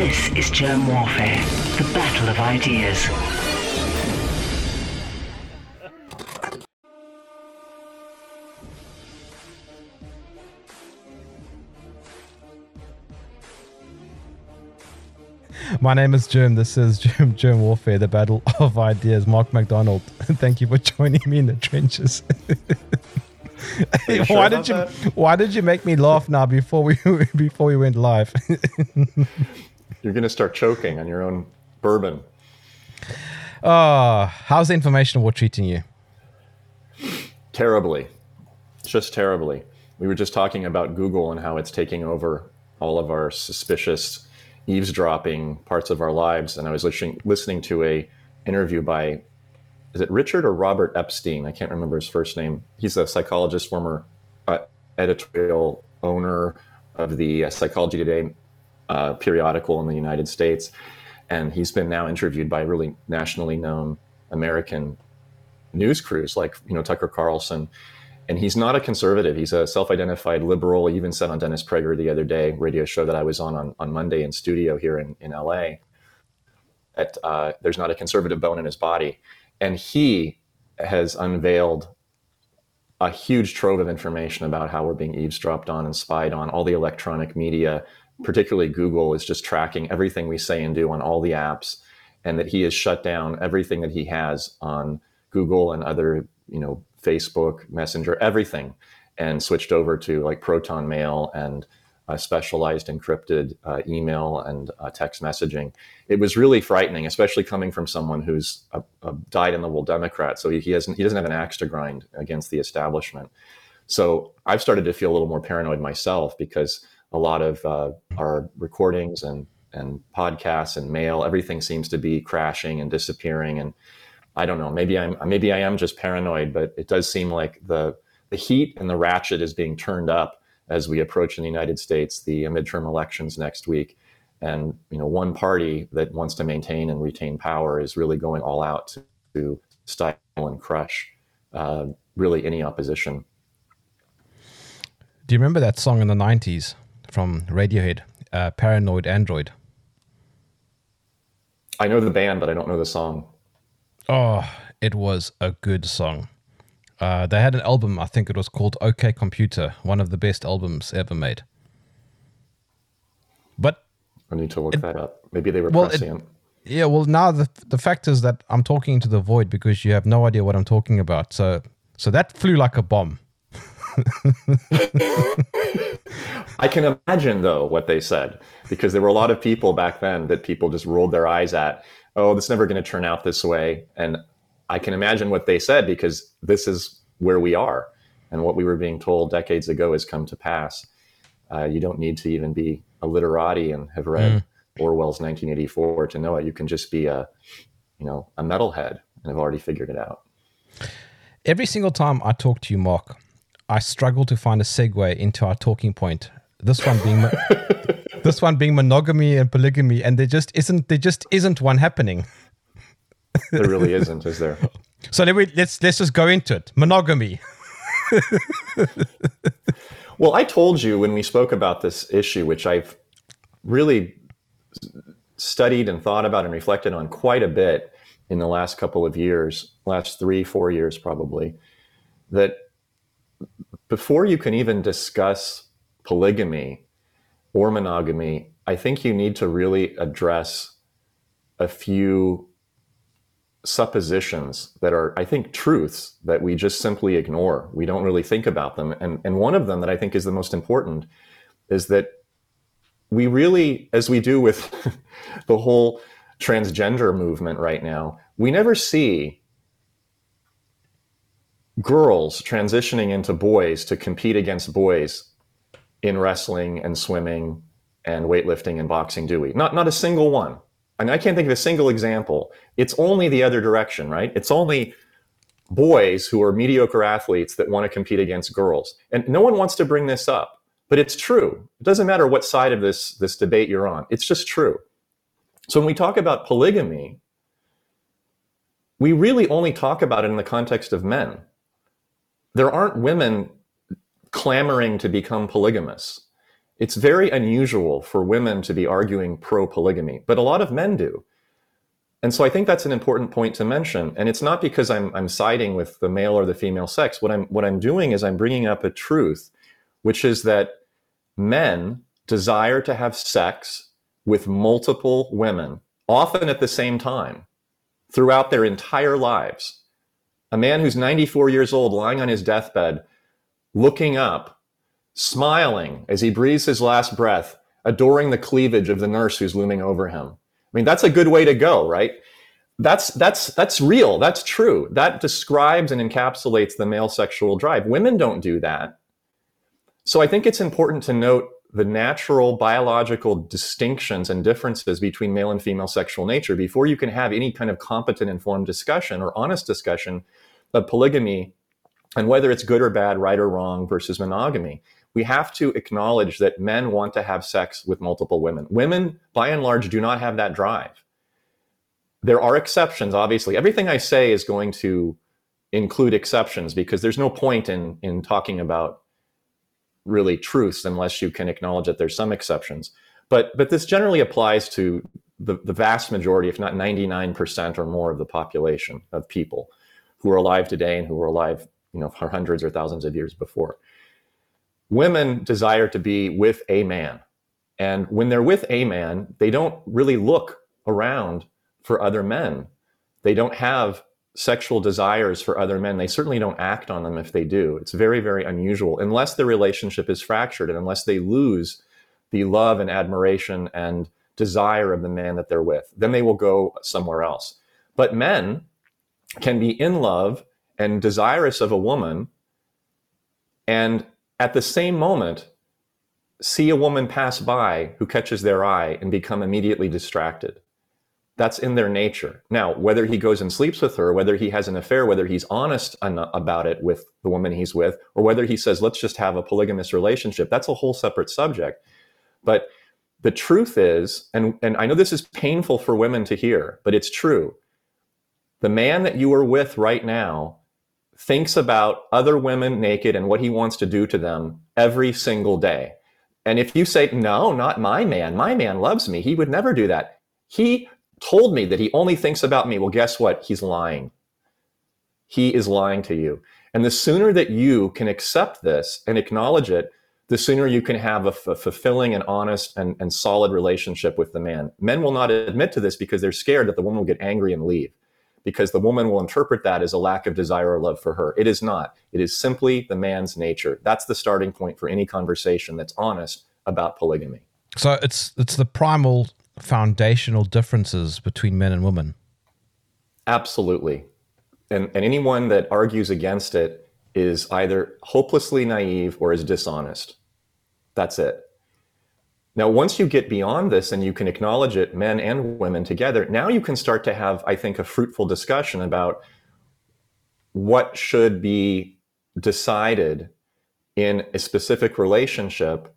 This is Germ Warfare, the battle of ideas. My name is Jim. This is Jim, Germ Warfare, the battle of ideas. Mark McDonald. Thank you for joining me in the trenches. you sure why about did you that? Why did you make me laugh now before we before we went live? You're going to start choking on your own bourbon. oh, how's the information war treating you? Terribly. Just terribly. We were just talking about Google and how it's taking over all of our suspicious eavesdropping parts of our lives. And I was listening, listening to a interview by, is it Richard or Robert Epstein? I can't remember his first name. He's a psychologist, former uh, editorial owner of the uh, Psychology Today uh, periodical in the United States. And he's been now interviewed by really nationally known American news crews like you know Tucker Carlson, and he's not a conservative. He's a self-identified liberal. He even said on Dennis Prager the other day, radio show that I was on on, on Monday in studio here in, in LA, that uh, there's not a conservative bone in his body, and he has unveiled a huge trove of information about how we're being eavesdropped on and spied on. All the electronic media, particularly Google, is just tracking everything we say and do on all the apps, and that he has shut down everything that he has on Google and other, you know, Facebook, Messenger, everything, and switched over to like Proton Mail and uh, specialized encrypted uh, email and uh, text messaging. It was really frightening, especially coming from someone who's a, a dyed-in-the-wool Democrat. So he, he hasn't he doesn't have an axe to grind against the establishment. So I've started to feel a little more paranoid myself because a lot of uh, our recordings and and podcasts and mail, everything seems to be crashing and disappearing. And I don't know, maybe I'm maybe I am just paranoid, but it does seem like the the heat and the ratchet is being turned up as we approach in the United States the midterm elections next week. And you know, one party that wants to maintain and retain power is really going all out to, to stifle and crush uh, really any opposition. Do you remember that song in the '90s from Radiohead, uh, "Paranoid Android"? I know the band, but I don't know the song. Oh, it was a good song. Uh, they had an album, I think it was called OK Computer, one of the best albums ever made. But I need to look that up. Maybe they were well, it- prescient. yeah, well, now the the fact is that I'm talking to the void because you have no idea what I'm talking about. So, so that flew like a bomb. I can imagine though what they said because there were a lot of people back then that people just rolled their eyes at. Oh, this is never going to turn out this way, and I can imagine what they said because this is where we are, and what we were being told decades ago has come to pass. Uh, you don't need to even be a literati and have read Orwell's 1984 to know it. You can just be a, you know, a metalhead and have already figured it out. Every single time I talk to you, Mark, I struggle to find a segue into our talking point. This one being mo- this one being monogamy and polygamy, and there just isn't there just isn't one happening. There really isn't, is there? So let we, let's let's just go into it. Monogamy. Well, I told you when we spoke about this issue, which I've really studied and thought about and reflected on quite a bit in the last couple of years, last three, four years probably, that before you can even discuss polygamy or monogamy, I think you need to really address a few suppositions that are, I think, truths that we just simply ignore. We don't really think about them. And, and one of them that I think is the most important is that we really, as we do with the whole transgender movement right now, we never see girls transitioning into boys to compete against boys in wrestling and swimming and weightlifting and boxing, do we? Not, not a single one. And I can't think of a single example. It's only the other direction, right? It's only boys who are mediocre athletes that want to compete against girls. And no one wants to bring this up, but it's true. It doesn't matter what side of this, this debate you're on, it's just true. So when we talk about polygamy, we really only talk about it in the context of men. There aren't women clamoring to become polygamous. It's very unusual for women to be arguing pro polygamy, but a lot of men do. And so I think that's an important point to mention. And it's not because I'm, I'm siding with the male or the female sex. What I'm, what I'm doing is I'm bringing up a truth, which is that men desire to have sex with multiple women, often at the same time, throughout their entire lives. A man who's 94 years old, lying on his deathbed, looking up, smiling as he breathes his last breath, adoring the cleavage of the nurse who's looming over him. I mean, that's a good way to go, right? That's that's that's real. That's true. That describes and encapsulates the male sexual drive. Women don't do that. So I think it's important to note the natural biological distinctions and differences between male and female sexual nature before you can have any kind of competent informed discussion or honest discussion of polygamy and whether it's good or bad right or wrong versus monogamy. We have to acknowledge that men want to have sex with multiple women. Women by and large do not have that drive. There are exceptions obviously. Everything i say is going to include exceptions because there's no point in in talking about really truths unless you can acknowledge that there's some exceptions. But but this generally applies to the, the vast majority, if not 99% or more of the population of people who are alive today and who were alive, you know, for hundreds or thousands of years before. Women desire to be with a man. And when they're with a man, they don't really look around for other men. They don't have sexual desires for other men. They certainly don't act on them if they do. It's very, very unusual unless the relationship is fractured and unless they lose the love and admiration and desire of the man that they're with. Then they will go somewhere else. But men can be in love and desirous of a woman and at the same moment see a woman pass by who catches their eye and become immediately distracted. That's in their nature. Now, whether he goes and sleeps with her, whether he has an affair, whether he's honest about it with the woman he's with, or whether he says, let's just have a polygamous relationship, that's a whole separate subject. But the truth is, and, and I know this is painful for women to hear, but it's true. The man that you are with right now thinks about other women naked and what he wants to do to them every single day. And if you say, no, not my man, my man loves me, he would never do that. He told me that he only thinks about me, well, guess what? He's lying. He is lying to you. And the sooner that you can accept this and acknowledge it, the sooner you can have a, fulfilling and honest and, and solid relationship with the man. Men will not admit to this because they're scared that the woman will get angry and leave, because the woman will interpret that as a lack of desire or love for her. It is not. It is simply the man's nature. That's the starting point for any conversation that's honest about polygamy. So it's it's the primal foundational differences between men and women. Absolutely. And, and anyone that argues against it is either hopelessly naive or is dishonest. That's it. Now, once you get beyond this and you can acknowledge it, men and women together, now you can start to have, I think, a fruitful discussion about what should be decided in a specific relationship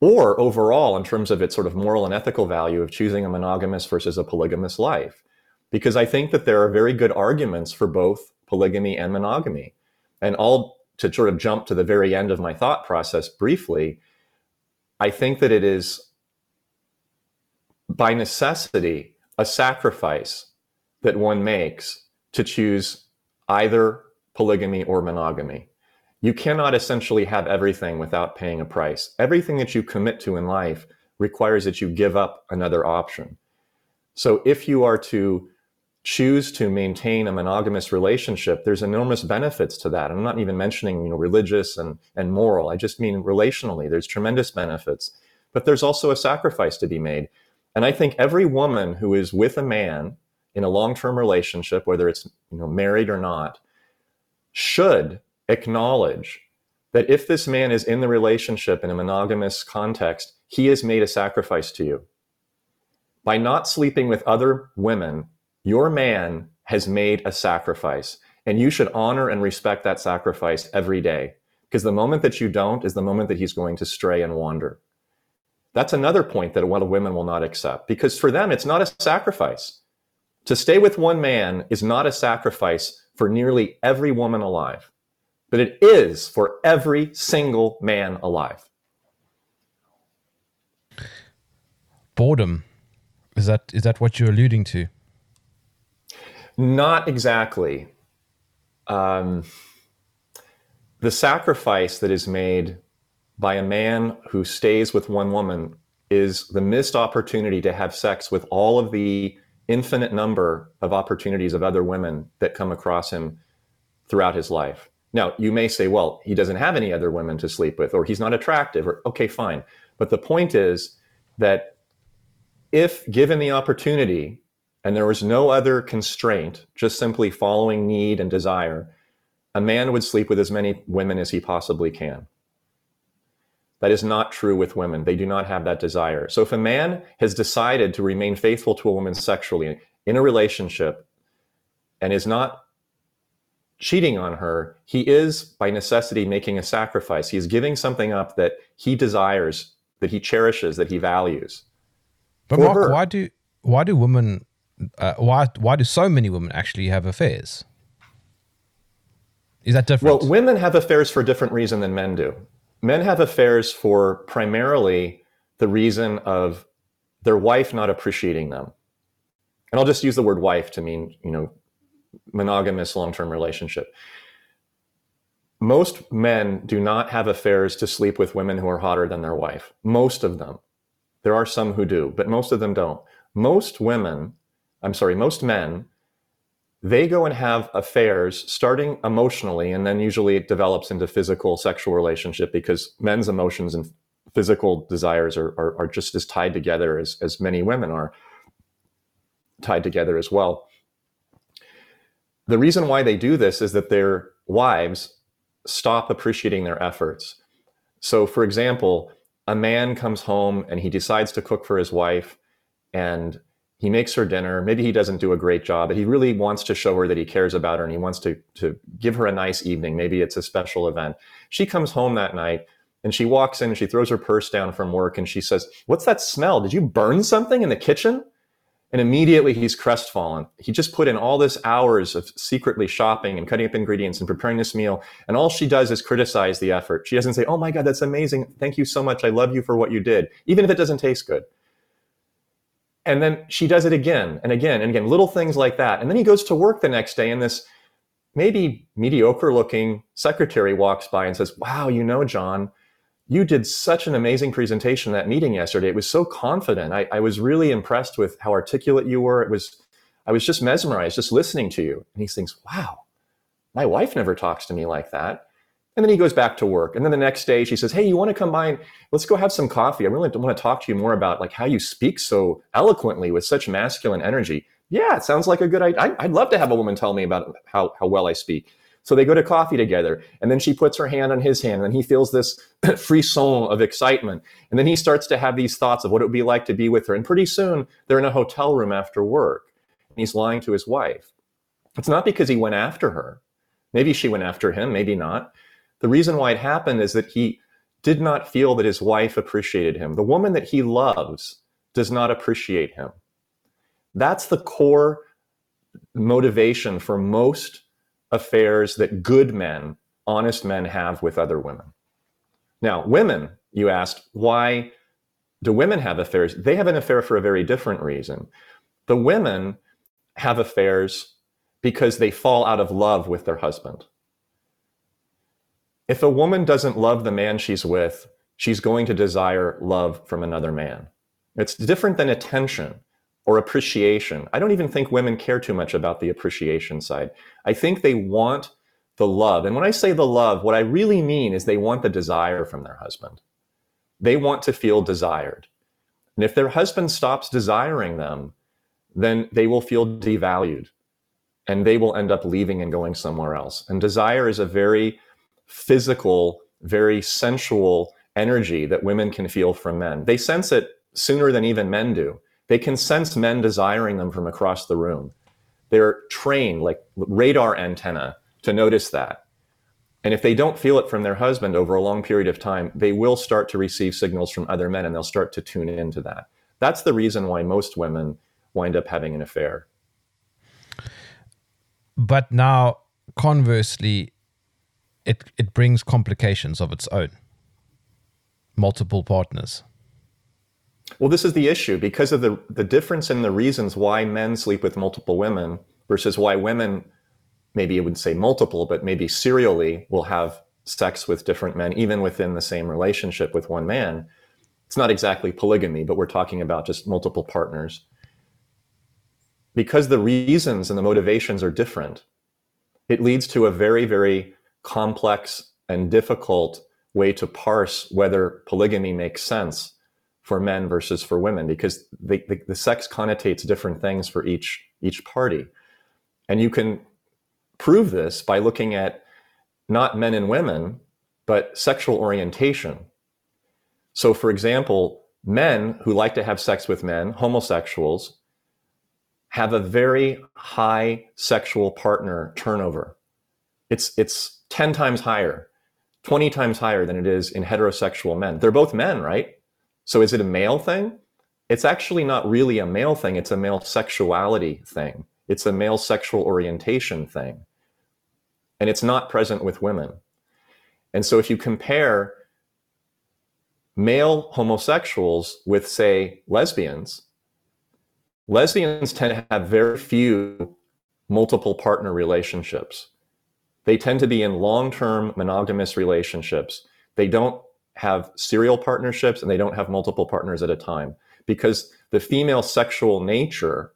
or overall in terms of its sort of moral and ethical value of choosing a monogamous versus a polygamous life. Because I think that there are very good arguments for both polygamy and monogamy. And all to sort of jump to the very end of my thought process briefly, I think that it is by necessity a sacrifice that one makes to choose either polygamy or monogamy you cannot essentially have everything without paying a price. Everything that you commit to in life requires that you give up another option. So if you are to choose to maintain a monogamous relationship, there's enormous benefits to that. I'm not even mentioning, you know, religious and, and moral. I just mean relationally. There's tremendous benefits. But there's also a sacrifice to be made. And I think every woman who is with a man in a long-term relationship, whether it's you know married or not, should acknowledge that if this man is in the relationship in a monogamous context, he has made a sacrifice to you. By not sleeping with other women, your man has made a sacrifice, and you should honor and respect that sacrifice every day. Because the moment that you don't is the moment that he's going to stray and wander. That's another point that a lot of women will not accept because for them, it's not a sacrifice. To stay with one man is not a sacrifice for nearly every woman alive but it is for every single man alive. boredom. Is that is that what you're alluding to? Not exactly. Um, the sacrifice that is made by a man who stays with one woman is the missed opportunity to have sex with all of the infinite number of opportunities of other women that come across him throughout his life. Now, you may say, well, he doesn't have any other women to sleep with, or he's not attractive, or okay, fine. But the point is that if given the opportunity and there was no other constraint, just simply following need and desire, a man would sleep with as many women as he possibly can. That is not true with women. They do not have that desire. So if a man has decided to remain faithful to a woman sexually in a relationship and is not cheating on her, he is by necessity making a sacrifice. He is giving something up that he desires, that he cherishes, that he values. But Mark, her. why do why do women uh, why why do so many women actually have affairs? Is that different? Well, women have affairs for a different reason than men do men have affairs for primarily the reason of their wife not appreciating them. And I'll just use the word wife to mean, you know, monogamous long term relationship. Most men do not have affairs to sleep with women who are hotter than their wife. Most of them. There are some who do, but most of them don't. Most women, I'm sorry, most men they go and have affairs starting emotionally and then usually it develops into physical sexual relationship because men's emotions and physical desires are, are, are, just as tied together as, as many women are tied together as well the reason why they do this is that their wives stop appreciating their efforts so for example a man comes home and he decides to cook for his wife and he makes her dinner. Maybe he doesn't do a great job, but he really wants to show her that he cares about her and he wants to, to give her a nice evening. Maybe it's a special event. She comes home that night and she walks in and she throws her purse down from work and she says, What's that smell? Did you burn something in the kitchen? And immediately he's crestfallen. He just put in all this hours of secretly shopping and cutting up ingredients and preparing this meal. And all she does is criticize the effort. She doesn't say, Oh my God, that's amazing. Thank you so much. I love you for what you did, even if it doesn't taste good. And then she does it again and again and again, little things like that. And then he goes to work the next day, and this maybe mediocre looking secretary walks by and says, Wow, you know, John, you did such an amazing presentation that meeting yesterday. It was so confident. I, I was really impressed with how articulate you were. It was, I was just mesmerized just listening to you. And he thinks, Wow, my wife never talks to me like that. And then he goes back to work. And then the next day she says, Hey, you want to come by and let's go have some coffee. I really want to talk to you more about like how you speak so eloquently with such masculine energy. Yeah, it sounds like a good idea. I'd love to have a woman tell me about how, how well I speak. So they go to coffee together. And then she puts her hand on his hand and he feels this frisson of excitement. And then he starts to have these thoughts of what it would be like to be with her. And pretty soon they're in a hotel room after work and he's lying to his wife. It's not because he went after her. Maybe she went after him, maybe not. The reason why it happened is that he did not feel that his wife appreciated him. The woman that he loves does not appreciate him. That's the core motivation for most affairs that good men, honest men have with other women. Now, women, you asked, why do women have affairs? They have an affair for a very different reason. The women have affairs because they fall out of love with their husband if a woman doesn't love the man she's with, she's going to desire love from another man. It's different than attention or appreciation. I don't even think women care too much about the appreciation side. I think they want the love. And when I say the love, what I really mean is they want the desire from their husband. They want to feel desired. And if their husband stops desiring them, then they will feel devalued and they will end up leaving and going somewhere else. And desire is a very physical, very sensual energy that women can feel from men. They sense it sooner than even men do. They can sense men desiring them from across the room. They're trained like radar antenna to notice that. And if they don't feel it from their husband over a long period of time, they will start to receive signals from other men and they'll start to tune into that. That's the reason why most women wind up having an affair. But now, conversely, it it brings complications of its own. Multiple partners. Well, this is the issue because of the, the difference in the reasons why men sleep with multiple women versus why women, maybe you would say multiple, but maybe serially will have sex with different men, even within the same relationship with one man. It's not exactly polygamy, but we're talking about just multiple partners. Because the reasons and the motivations are different, it leads to a very, very complex and difficult way to parse whether polygamy makes sense for men versus for women because the, the, the, sex connotates different things for each each party and you can prove this by looking at not men and women but sexual orientation so for example men who like to have sex with men homosexuals have a very high sexual partner turnover it's it's 10 times higher 20 times higher than it is in heterosexual men. They're both men, right? So is it a male thing? It's actually not really a male thing, it's a male sexuality thing. It's a male sexual orientation thing. And it's not present with women. And so if you compare male homosexuals with, say, lesbians, lesbians tend to have very few multiple partner relationships. They tend to be in long term monogamous relationships. They don't have serial partnerships and they don't have multiple partners at a time because the female sexual nature,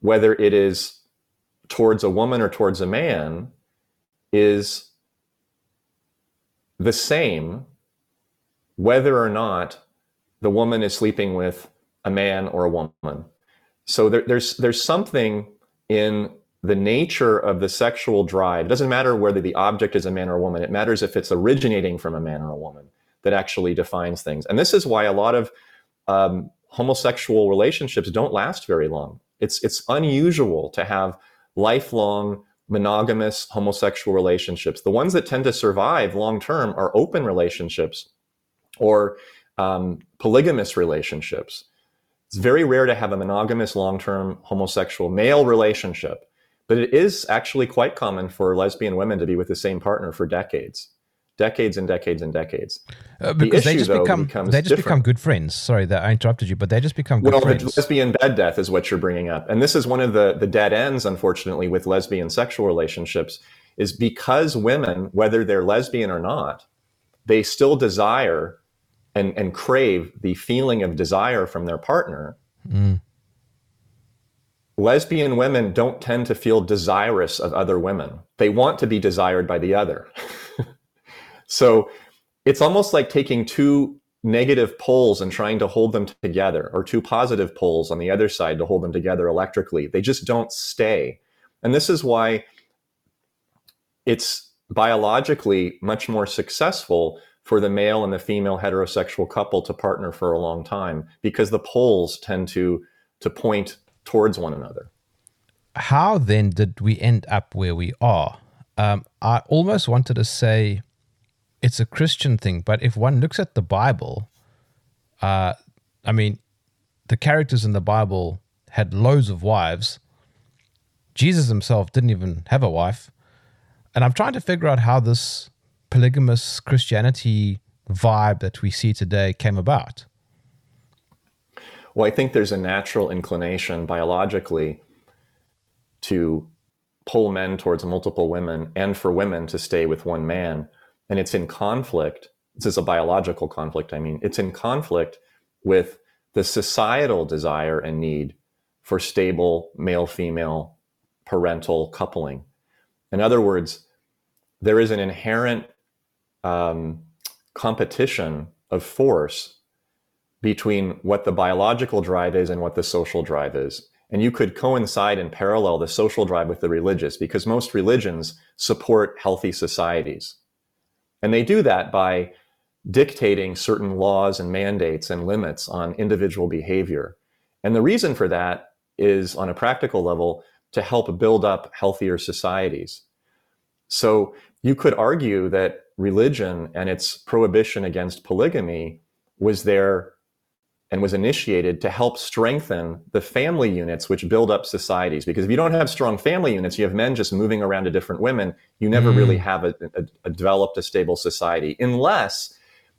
whether it is towards a woman or towards a man, is the same whether or not the woman is sleeping with a man or a woman. So there, there's there's something in the nature of the sexual drive, it doesn't matter whether the object is a man or a woman, it matters if it's originating from a man or a woman that actually defines things. And this is why a lot of um, homosexual relationships don't last very long. It's, it's unusual to have lifelong monogamous homosexual relationships. The ones that tend to survive long term are open relationships or um, polygamous relationships. It's very rare to have a monogamous long term homosexual male relationship but it is actually quite common for lesbian women to be with the same partner for decades, decades and decades and decades. Uh, because the issue, they just though, become they just different. become good friends. Sorry that I interrupted you, but they just become good well, friends. Well, lesbian bed death is what you're bringing up, and this is one of the the dead ends, unfortunately, with lesbian sexual relationships, is because women, whether they're lesbian or not, they still desire and and crave the feeling of desire from their partner. Mm lesbian women don't tend to feel desirous of other women. They want to be desired by the other. so it's almost like taking two negative poles and trying to hold them together, or two positive poles on the other side to hold them together electrically. They just don't stay. And this is why it's biologically much more successful for the male and the female heterosexual couple to partner for a long time because the poles tend to to point towards one another. How then did we end up where we are? Um, I almost wanted to say it's a Christian thing, but if one looks at the Bible, uh, I mean, the characters in the Bible had loads of wives. Jesus himself didn't even have a wife. And I'm trying to figure out how this polygamous Christianity vibe that we see today came about. Well, I think there's a natural inclination biologically to pull men towards multiple women and for women to stay with one man. And it's in conflict. This is a biological conflict, I mean, it's in conflict with the societal desire and need for stable male female parental coupling. In other words, there is an inherent um, competition of force between what the biological drive is and what the social drive is. And you could coincide and parallel the social drive with the religious because most religions support healthy societies. And they do that by dictating certain laws and mandates and limits on individual behavior. And the reason for that is, on a practical level, to help build up healthier societies. So you could argue that religion and its prohibition against polygamy was there and was initiated to help strengthen the family units which build up societies. Because if you don't have strong family units, you have men just moving around to different women, you never mm. really have a, a, a, developed a stable society unless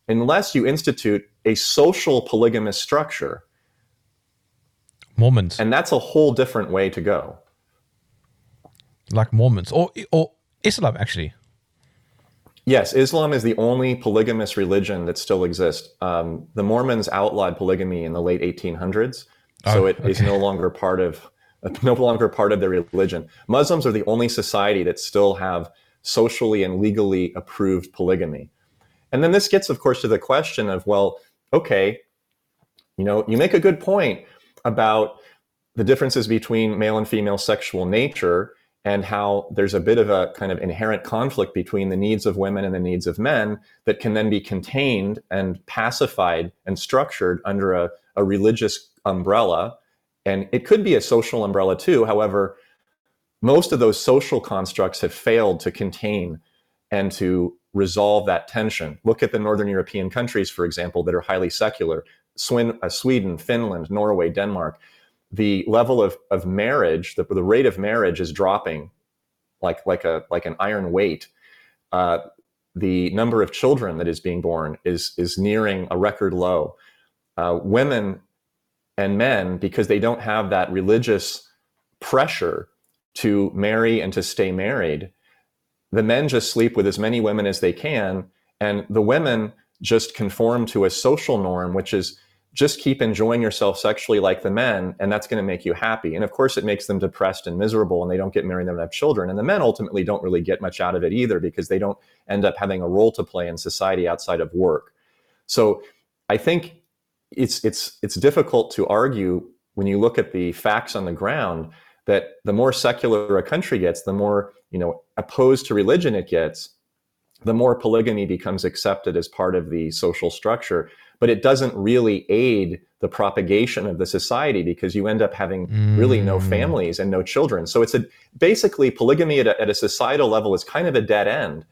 unless you institute a social polygamous structure. Mormons, And that's a whole different way to go. like Mormons, or or Islam actually. Yes, Islam is the only polygamous religion that still exists. Um, the Mormons outlawed polygamy in the late 1800s, so Oh, it is no longer part of no longer part of their religion. Muslims are the only society that still have socially and legally approved polygamy. And then this gets, of course, to the question of, well, okay, you know, you make a good point about the differences between male and female sexual nature and how there's a bit of a kind of inherent conflict between the needs of women and the needs of men that can then be contained and pacified and structured under a, a religious umbrella. And it could be a social umbrella too. However, most of those social constructs have failed to contain and to resolve that tension. Look at the Northern European countries, for example, that are highly secular uh, Sweden, Finland, Norway, Denmark. The level of, of marriage, the, the rate of marriage is dropping like, like, a, like an iron weight. Uh, the number of children that is being born is, is nearing a record low. Uh, women and men, because they don't have that religious pressure to marry and to stay married, the men just sleep with as many women as they can, and the women just conform to a social norm, which is just keep enjoying yourself sexually like the men, and that's going to make you happy. And of course, it makes them depressed and miserable, and they don't get married and have children. And the men ultimately don't really get much out of it either because they don't end up having a role to play in society outside of work. So I think it's it's it's difficult to argue when you look at the facts on the ground that the more secular a country gets, the more you know opposed to religion it gets, the more polygamy becomes accepted as part of the social structure. But it doesn't really aid the propagation of the society because you end up having really no families and no children. So it's a basically polygamy at a, at a societal level is kind of a dead end,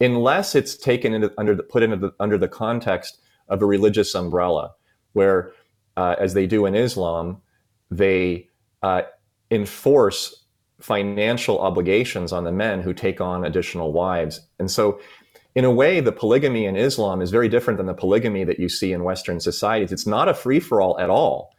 unless it's taken into, under the, put into the, under the context of a religious umbrella, where uh, as they do in Islam, they uh, enforce financial obligations on the men who take on additional wives. And so, in a way, the polygamy in Islam is very different than the polygamy that you see in Western societies. It's not a free for all at all.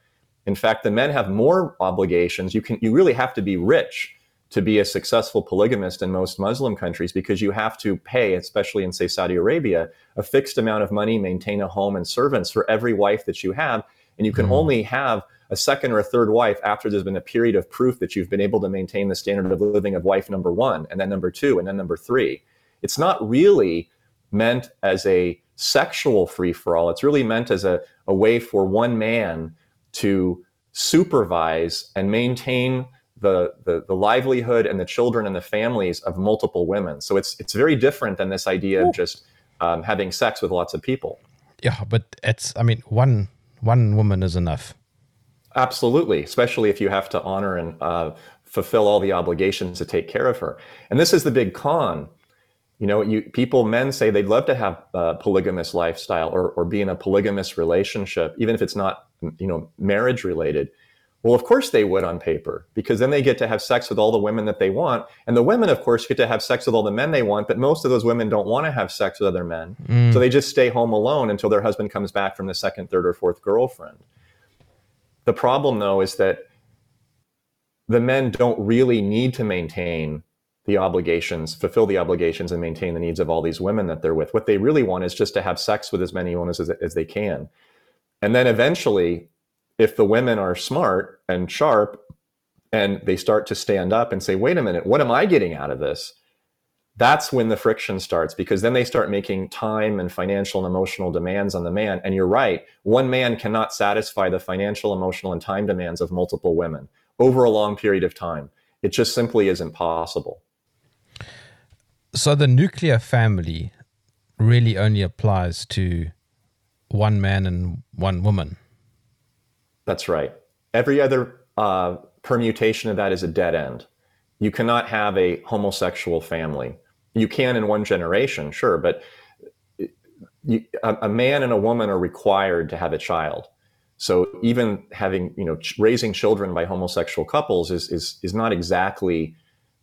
In fact, the men have more obligations. You can you really have to be rich to be a successful polygamist in most Muslim countries because you have to pay, especially in say Saudi Arabia, a fixed amount of money, maintain a home and servants for every wife that you have, and you can mm-hmm. only have a second or a third wife after there's been a period of proof that you've been able to maintain the standard of living of wife number one, and then number two, and then number three. It's not really meant as a sexual free for all. It's really meant as a, a way for one man to supervise and maintain the, the, the livelihood and the children and the families of multiple women. So it's, it's very different than this idea of just um, having sex with lots of people. Yeah, but it's I mean one one woman is enough. Absolutely, especially if you have to honor and uh, fulfill all the obligations to take care of her. And this is the big con. You know, you people men say they'd love to have a polygamous lifestyle or or be in a polygamous relationship, even if it's not you know marriage related. Well, of course they would on paper, because then they get to have sex with all the women that they want. And the women, of course, get to have sex with all the men they want, but most of those women don't want to have sex with other men. So they just stay home alone until their husband comes back from the second, third, or fourth girlfriend. The problem, though, is that the men don't really need to maintain the obligations, fulfill the obligations, and maintain the needs of all these women that they're with. What they really want is just to have sex with as many women as, as they can. And then eventually, if the women are smart and sharp and they start to stand up and say, wait a minute, what am I getting out of this? That's when the friction starts because then they start making time and financial and emotional demands on the man. And you're right, one man cannot satisfy the financial, emotional, and time demands of multiple women over a long period of time. It just simply isn't possible. So the nuclear family really only applies to one man and one woman. That's right. Every other uh, permutation of that is a dead end. You cannot have a homosexual family. You can in one generation, sure, but you, a, a, man and a woman are required to have a child. So even having, you know, ch- raising children by homosexual couples is is is not exactly,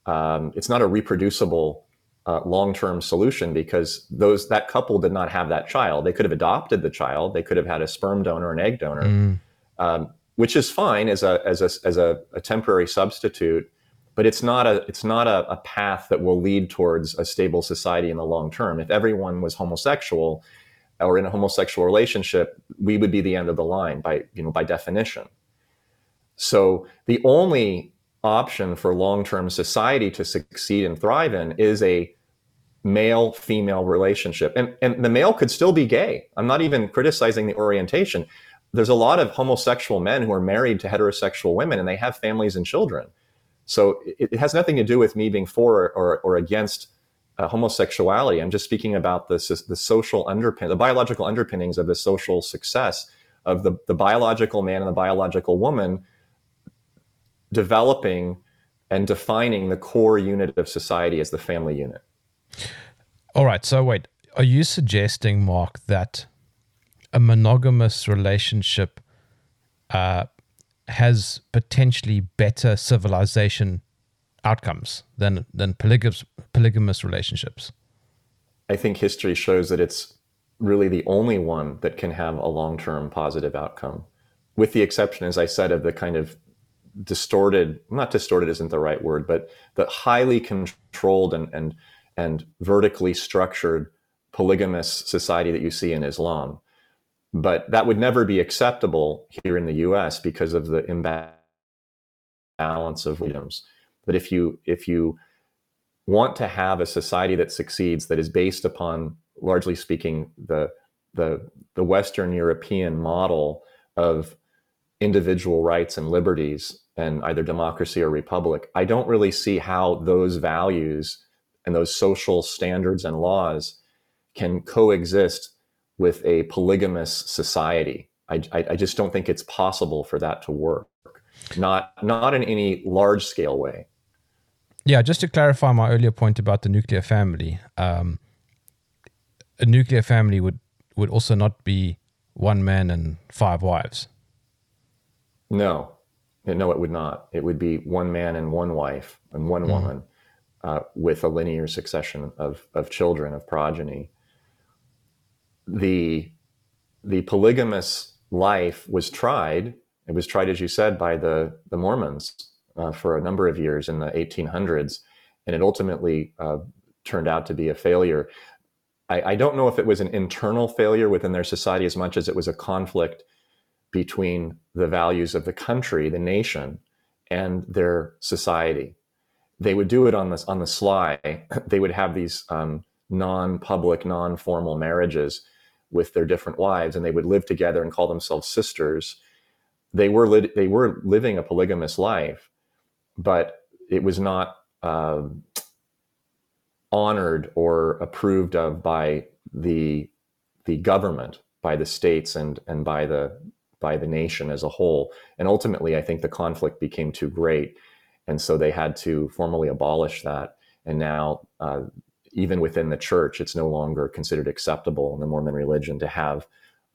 um, it's not a reproducible uh, long-term solution because those that couple did not have that child. They could have adopted the child. They could have had a sperm donor, an egg donor, Mm. um, which is fine as a as a as a, a temporary substitute. But it's not a it's not a, a path that will lead towards a stable society in the long term. If everyone was homosexual or in a homosexual relationship, we would be the end of the line by you know by definition. So the only option for long-term society to succeed and thrive in is a male female relationship and and the male could still be gay i'm not even criticizing the orientation there's a lot of homosexual men who are married to heterosexual women and they have families and children so it, it has nothing to do with me being for or, or against uh, homosexuality i'm just speaking about the, the social underpin the biological underpinnings of the social success of the, the biological man and the biological woman developing and defining the core unit of society as the family unit. All right. So, wait, are you suggesting, Mark, that a monogamous relationship uh, has potentially better civilization outcomes than than polygamous polygamous relationships? I think history shows that it's really the only one that can have a long term positive outcome, with the exception, as I said, of the kind of distorted not distorted isn't the right word but the highly controlled and and and vertically structured polygamous society that you see in Islam but that would never be acceptable here in the US because of the imbalance of freedoms. But if you if you want to have a society that succeeds that is based upon largely speaking the the the western european model of individual rights and liberties and either democracy or republic, I don't really see how those values and those social standards and laws can coexist with a polygamous society. I, I, I just don't think it's possible for that to work. Not not in any large scale way. Yeah, just to clarify my earlier point about the nuclear family, um, a nuclear family would would also not be one man and five wives. No, no, it would not. It would be one man and one wife and one mm. woman uh, with a linear succession of, of children, of progeny. The, the polygamous life was tried. It was tried, as you said, by the, the Mormons uh, for a number of years in the 1800s, and it ultimately uh, turned out to be a failure. I, I don't know if it was an internal failure within their society as much as it was a conflict between the values of the country, the nation, and their society. They would do it on the on the sly. They would have these um, non-public, non-formal marriages with their different wives, and they would live together and call themselves sisters. They were li- they were living a polygamous life, but it was not uh, honored or approved of by the the government, by the states, and and by the by the nation as a whole. And ultimately, I think the conflict became too great. And so they had to formally abolish that. And now, uh, even within the church, it's no longer considered acceptable in the Mormon religion to have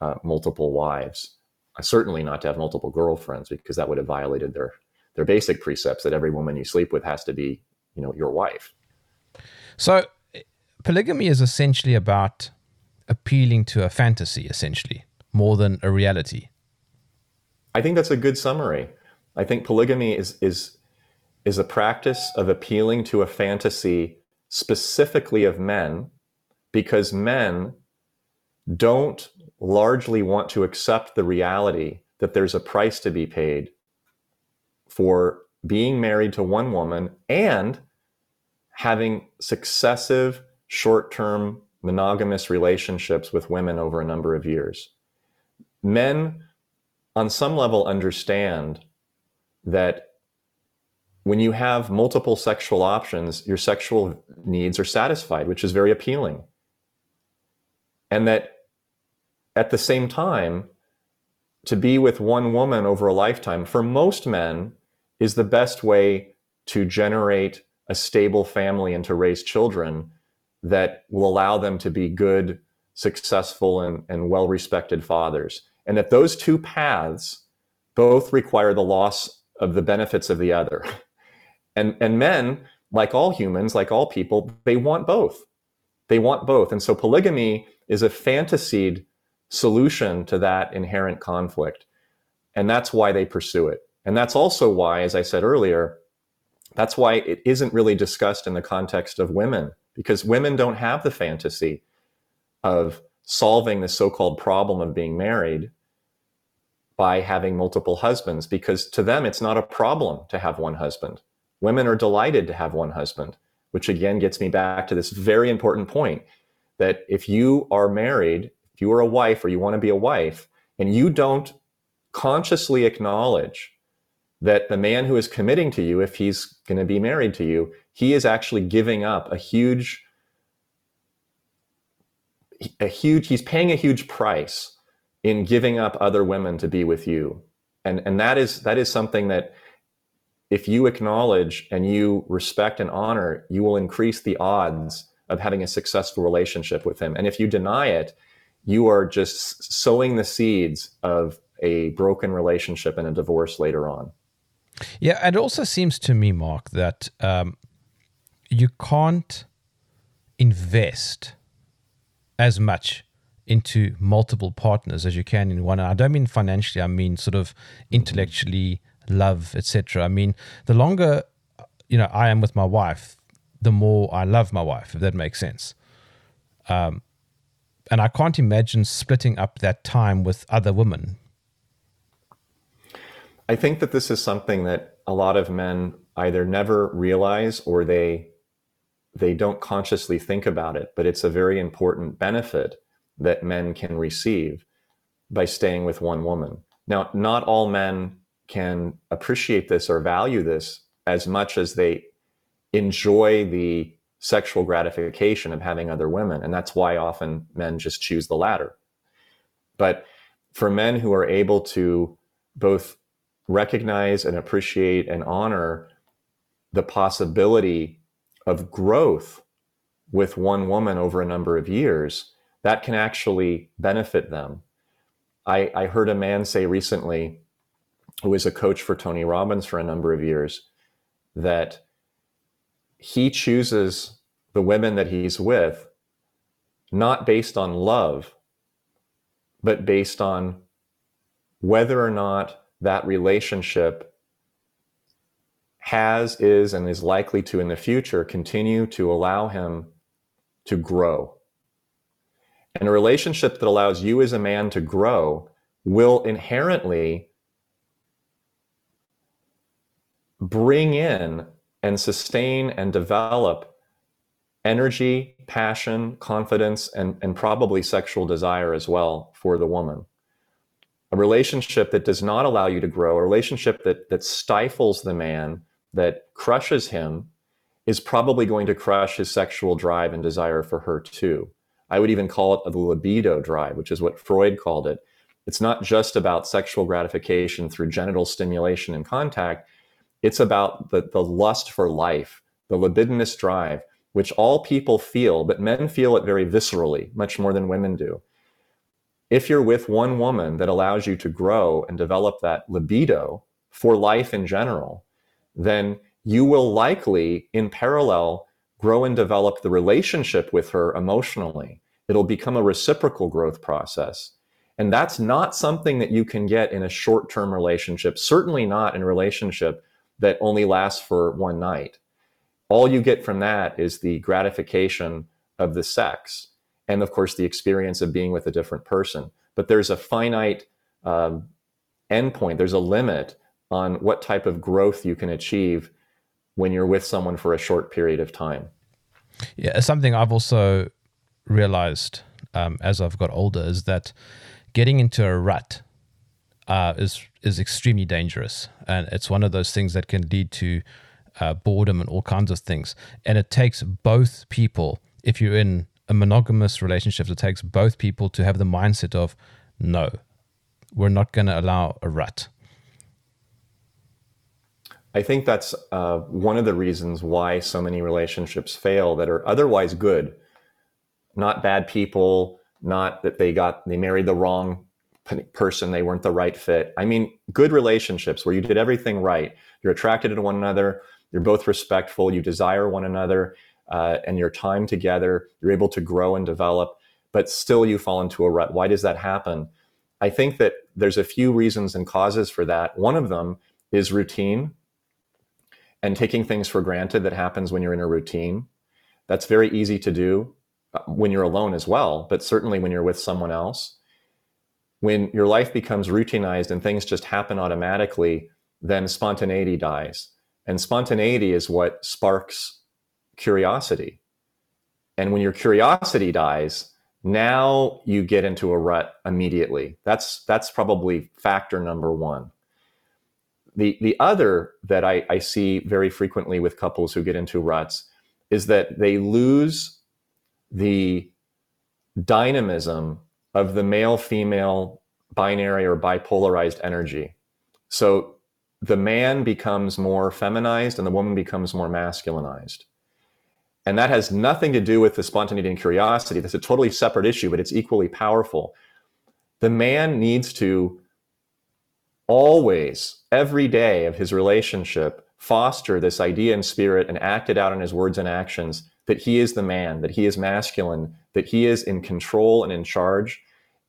uh, multiple wives. Uh, certainly not to have multiple girlfriends, because that would have violated their their basic precepts that every woman you sleep with has to be, you know, your wife. So, polygamy is essentially about appealing to a fantasy, essentially, more than a reality. I think that's a good summary. I think polygamy is is is a practice of appealing to a fantasy specifically of men because men don't largely want to accept the reality that there's a price to be paid for being married to one woman and having successive short-term monogamous relationships with women over a number of years. Men on some level understand that when you have multiple sexual options, your sexual needs are satisfied, which is very appealing. And that at the same time, to be with one woman over a lifetime, for most men, is the best way to generate a stable family and to raise children that will allow them to be good, successful, and, and well respected fathers and that those two paths both require the loss of the benefits of the other. And, and men like all humans, like all people, they want both. They want both. And so polygamy is a fantasied solution to that inherent conflict. And that's why they pursue it. And that's also why, as I said earlier, that's why it isn't really discussed in the context of women, because women don't have the fantasy of solving the so called problem of being married by having multiple husbands, because to them, it's not a problem to have one husband. Women are delighted to have one husband, which again gets me back to this very important point that if you are married, if you are a wife or you want to be a wife, and you don't consciously acknowledge that the man who is committing to you, if he's going to be married to you, he is actually giving up a huge, a huge, he's paying a huge price in giving up other women to be with you. And, and that is, that is something that if you acknowledge and you respect and honor, you will increase the odds of having a successful relationship with him. And if you deny it, you are just sowing the seeds of a broken relationship and a divorce later on. Yeah, it also seems to me, Mark, that um, you can't invest as much into multiple partners as you can in one. I don't mean financially; I mean sort of intellectually, love, etc. I mean, the longer you know I am with my wife, the more I love my wife. If that makes sense. Um, and I can't imagine splitting up that time with other women I think that this is something that a lot of men either never realize or they they don't consciously think about it, but it's a very important benefit that men can receive by staying with one woman. Now, not all men can appreciate this or value this as much as they enjoy the sexual gratification of having other women. And that's why often men just choose the latter. But for men who are able to both recognize and appreciate and honor the possibility of growth with one woman over a number of years, that can actually benefit them. I, I heard a man say recently, who was a coach for Tony Robbins for a number of years, that he chooses the women that he's with not based on love, but based on whether or not that relationship has, is, and is likely to in the future continue to allow him to grow. And a relationship that allows you as a man to grow will inherently bring in and sustain and develop energy, passion, confidence, and, and probably sexual desire as well for the woman a relationship that does not allow you to grow, a relationship that that stifles the man, that crushes him, is probably going to crush his sexual drive and desire for her too. I would even call it the libido drive, which is what Freud called it. It's not just about sexual gratification through genital stimulation and contact. It's about the, the lust for life, the libidinous drive, which all people feel, but men feel it very viscerally, much more than women do if you're with one woman that allows you to grow and develop that libido for life in general, then you will likely, in parallel, grow and develop the relationship with her emotionally. It'll become a reciprocal growth process. And that's not something that you can get in a short term relationship, certainly not in a relationship that only lasts for one night. All you get from that is the gratification of the sex and of course the experience of being with a different person. But there's a finite um, endpoint. There's a limit on what type of growth you can achieve when you're with someone for a short period of time. Yeah, something I've also realized um, as I've got older is that getting into a rut uh, is is extremely dangerous, and it's one of those things that can lead to uh, boredom and all kinds of things. And it takes both people. If you're in a monogamous relationship it takes both people to have the mindset of no, we're not going to allow a rut. I think that's uh, one of the reasons why so many relationships fail that are otherwise good, not bad people, not that they got they married the wrong person, they weren't the right fit. I mean, good relationships where you did everything right, you're attracted to one another, you're both respectful, you desire one another, uh, and your time together, you're able to grow and develop, but still you fall into a rut. Why does that happen? I think that there's a few reasons and causes for that. One of them is routine and taking things for granted that happens when you're in a routine. That's very easy to do uh, when you're alone as well, but certainly when you're with someone else. When your life becomes routinized and things just happen automatically, then spontaneity dies. And spontaneity is what sparks curiosity. And when your curiosity dies, now you get into a rut immediately. That's that's probably factor number one. The the other that I, I see very frequently with couples who get into ruts is that they lose the dynamism of the male female binary or bipolarized energy. So the man becomes more feminized and the woman becomes more masculinized. And that has nothing to do with the spontaneity and curiosity. That's a totally separate issue, but it's equally powerful. The man needs to always, every day of his relationship, foster this idea and spirit and act it out in his words and actions that he is the man, that he is masculine, that he is in control and in charge,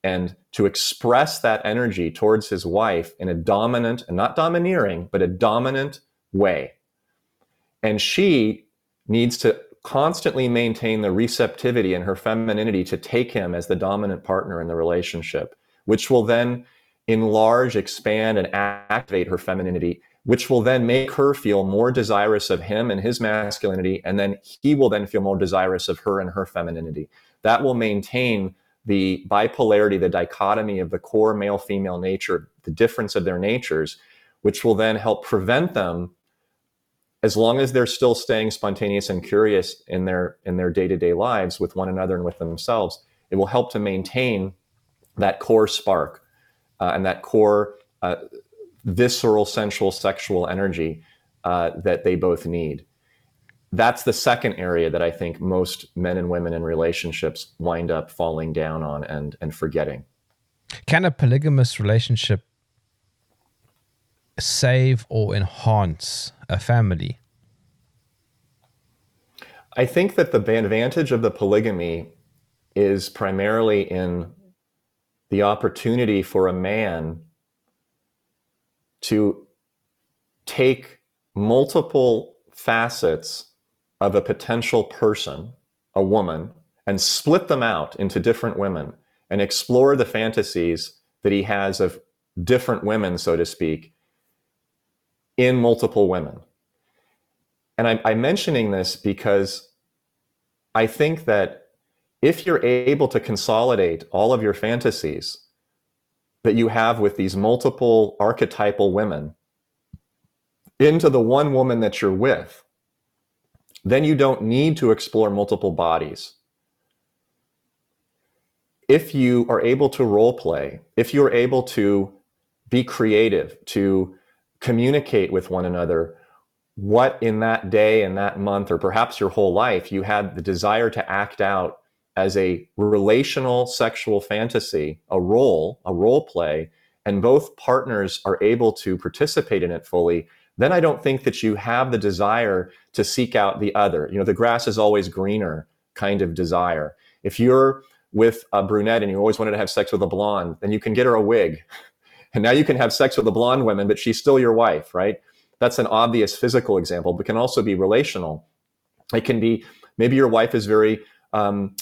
and to express that energy towards his wife in a dominant and not domineering, but a dominant way. And she needs to constantly maintain the receptivity and her femininity to take him as the dominant partner in the relationship, which will then enlarge, expand, and activate her femininity, which will then make her feel more desirous of him and his masculinity. And then he will then feel more desirous of her and her femininity. That will maintain the bipolarity, the dichotomy of the core male female nature, the difference of their natures, which will then help prevent them as long as they're still staying spontaneous and curious in their in their day-to-day lives with one another and with themselves it will help to maintain that core spark uh, and that core uh, visceral sensual sexual energy uh, that they both need that's the second area that i think most men and women in relationships wind up falling down on and and forgetting can a polygamous relationship save or enhance a family? I think that the advantage of the polygamy is primarily in the opportunity for a man to take multiple facets of a potential person, a woman, and split them out into different women and explore the fantasies that he has of different women, so to speak, in multiple women. And I'm, I'm mentioning this because I think that if you're able to consolidate all of your fantasies that you have with these multiple archetypal women into the one woman that you're with, then you don't need to explore multiple bodies. If you are able to role play, if you're able to be creative, to communicate with one another what in that day and that month or perhaps your whole life you had the desire to act out as a relational sexual fantasy a role a role play and both partners are able to participate in it fully then i don't think that you have the desire to seek out the other you know the grass is always greener kind of desire if you're with a brunette and you always wanted to have sex with a blonde then you can get her a wig and now you can have sex with a blonde woman, but she's still your wife, right? That's an obvious physical example, but can also be relational. It can be maybe your wife is very um,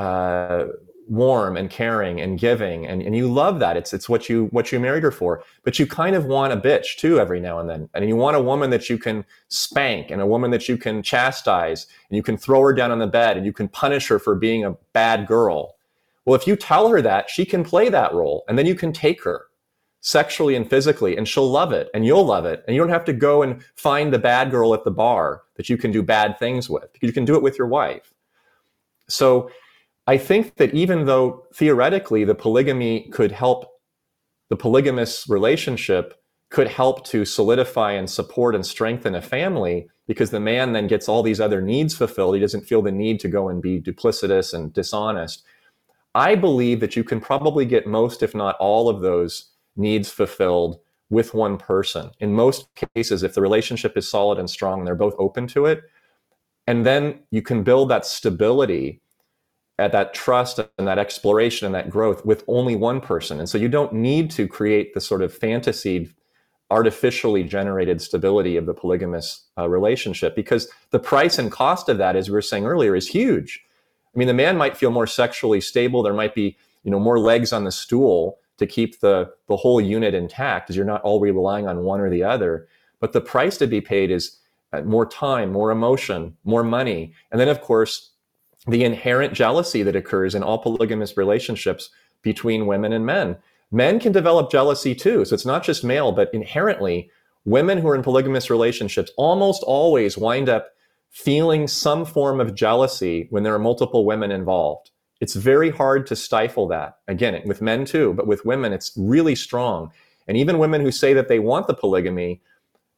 uh, warm and caring and giving, and, and you love that. It's it's what you what you married her for. But you kind of want a bitch too every now and then, and you want a woman that you can spank and a woman that you can chastise, and you can throw her down on the bed and you can punish her for being a bad girl. Well, if you tell her that, she can play that role, and then you can take her sexually and physically, and she'll love it and you'll love it. And you don't have to go and find the bad girl at the bar that you can do bad things with. You can do it with your wife. So I think that even though theoretically the polygamy could help, the polygamous relationship could help to solidify and support and strengthen a family because the man then gets all these other needs fulfilled. He doesn't feel the need to go and be duplicitous and dishonest. I believe that you can probably get most, if not all, of those needs fulfilled with one person. In most cases, if the relationship is solid and strong and they're both open to it, and then you can build that stability at that trust and that exploration and that growth with only one person. And so you don't need to create the sort of fantasied, artificially generated stability of the polygamous uh, relationship because the price and cost of that, as we were saying earlier, is huge. I mean, the man might feel more sexually stable. There might be, you know, more legs on the stool to keep the, the whole unit intact because you're not all relying on one or the other. But the price to be paid is uh, more time, more emotion, more money. And then, of course, the inherent jealousy that occurs in all polygamous relationships between women and men. Men can develop jealousy too. So it's not just male, but inherently, women who are in polygamous relationships almost always wind up feeling some form of jealousy when there are multiple women involved. It's very hard to stifle that. Again, with men too, but with women, it's really strong. And even women who say that they want the polygamy,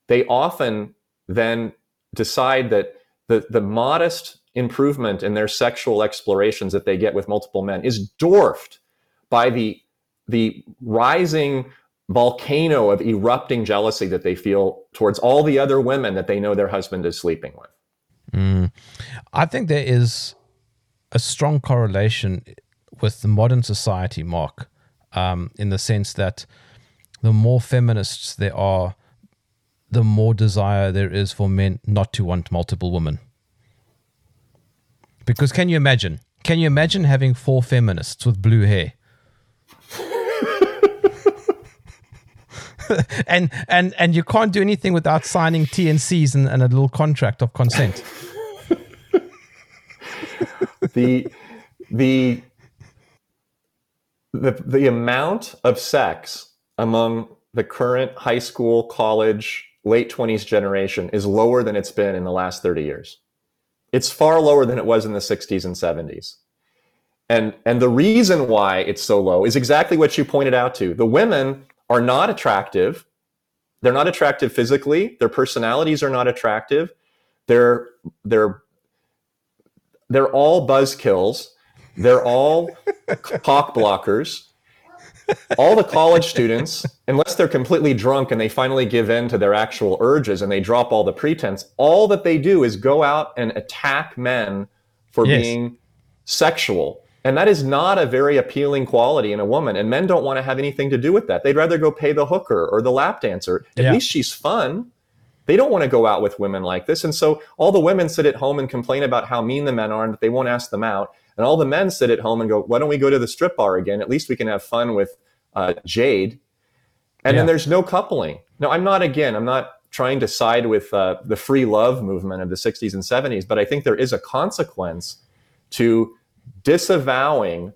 they often then decide that the, the modest improvement in their sexual explorations that they get with multiple men is dwarfed by the, the rising volcano of erupting jealousy that they feel towards all the other women that they know their husband is sleeping with. Mm. I think there is a strong correlation with the modern society, Mark, um, in the sense that the more feminists there are, the more desire there is for men not to want multiple women. Because can you imagine? Can you imagine having four feminists with blue hair? and and and you can't do anything without signing TNCs and, and a little contract of consent. the the the the amount of sex among the current high school, college, late 20s generation is lower than it's been in the last 30 years. It's far lower than it was in the 60s and 70s. And and the reason why it's so low is exactly what you pointed out to. The women are not attractive. They're not attractive physically. Their personalities are not attractive. They're they're they're all buzzkills. They're all cock blockers. All the college students, unless they're completely drunk and they finally give in to their actual urges and they drop all the pretense, all that they do is go out and attack men for yes. being sexual. And that is not a very appealing quality in a woman. And men don't want to have anything to do with that. They'd rather go pay the hooker or the lap dancer. At yeah. least she's fun. They don't want to go out with women like this. And so all the women sit at home and complain about how mean the men are and that they won't ask them out. And all the men sit at home and go, why don't we go to the strip bar again? At least we can have fun with uh, Jade. And yeah. then there's no coupling. No, I'm not, again, I'm not trying to side with uh, the free love movement of the 60s and 70s, but I think there is a consequence to disavowing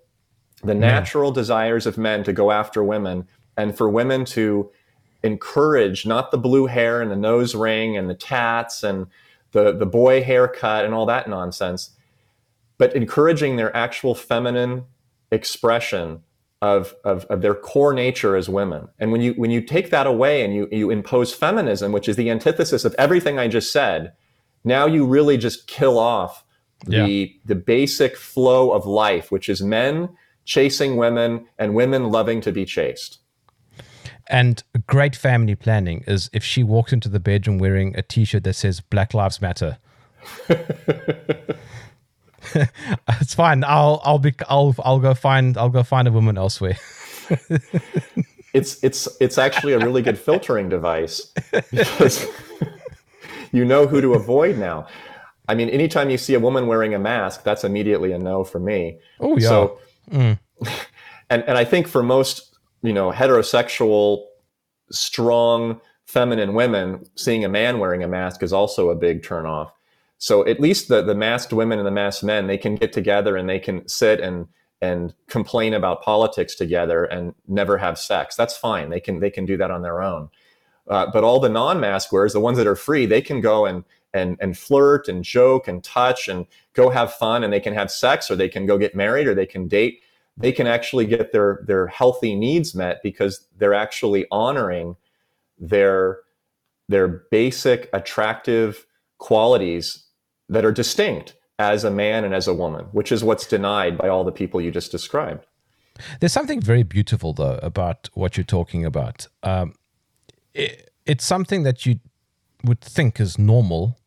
the natural desires of men to go after women and for women to encourage not the blue hair and the nose ring and the tats and the, the boy haircut and all that nonsense, but encouraging their actual feminine expression of, of, of, their core nature as women. And when you when you take that away and you, you impose feminism, which is the antithesis of everything I just said, now you really just kill off yeah. the the basic flow of life, which is men chasing women and women loving to be chased. And great family planning is if she walks into the bedroom wearing a t-shirt that says Black Lives Matter. it's fine. I'll I'll be I'll I'll go find I'll go find a woman elsewhere. it's it's it's actually a really good filtering device because you know who to avoid now. I mean, anytime you see a woman wearing a mask, that's immediately a no for me. Oh yeah. So, mm. and and I think for most you know, heterosexual, strong, feminine women, seeing a man wearing a mask is also a big turnoff. So at least the, the masked women and the masked men, they can get together and they can sit and and complain about politics together and never have sex. That's fine. They can they can do that on their own. Uh, but all the non-mask wearers, the ones that are free, they can go and and and flirt and joke and touch and go have fun and they can have sex or they can go get married or they can date they can actually get their their healthy needs met because they're actually honoring their their basic attractive qualities that are distinct as a man and as a woman, which is what's denied by all the people you just described. There's something very beautiful though about what you're talking about. Um, it, it's something that you would think is normal,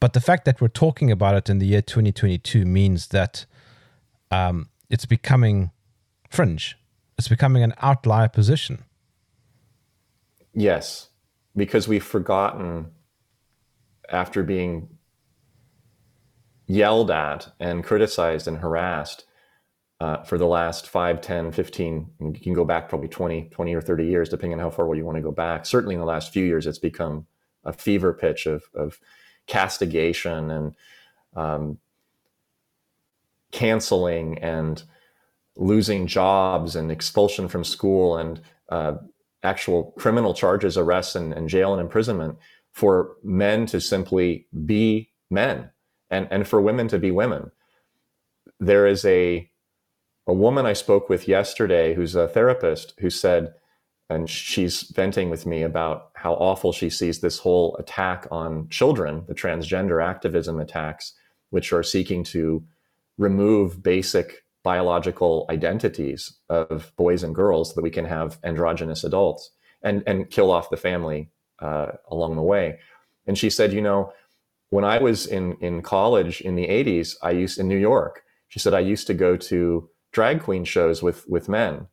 but the fact that we're talking about it in the year 2022 means that um, it's becoming fringe. It's becoming an outlier position. Yes, because we've forgotten after being yelled at and criticized and harassed uh, for the last 5, 10, 15, you can go back probably 20, 20 or 30 years, depending on how far you want to go back. Certainly in the last few years, it's become a fever pitch of, of castigation and um, canceling and losing jobs and expulsion from school and uh, actual criminal charges, arrests, and, and jail and imprisonment for men to simply be men and, and for women to be women. There is a, a woman I spoke with yesterday who's a therapist who said, and she's venting with me about how awful she sees this whole attack on children, the transgender activism attacks, which are seeking to remove basic biological identities of boys and girls so that we can have androgynous adults and, and kill off the family uh, along the way. And she said, you know, when I was in, in college in the 80s, I used in New York, she said, I used to go to drag queen shows with, with men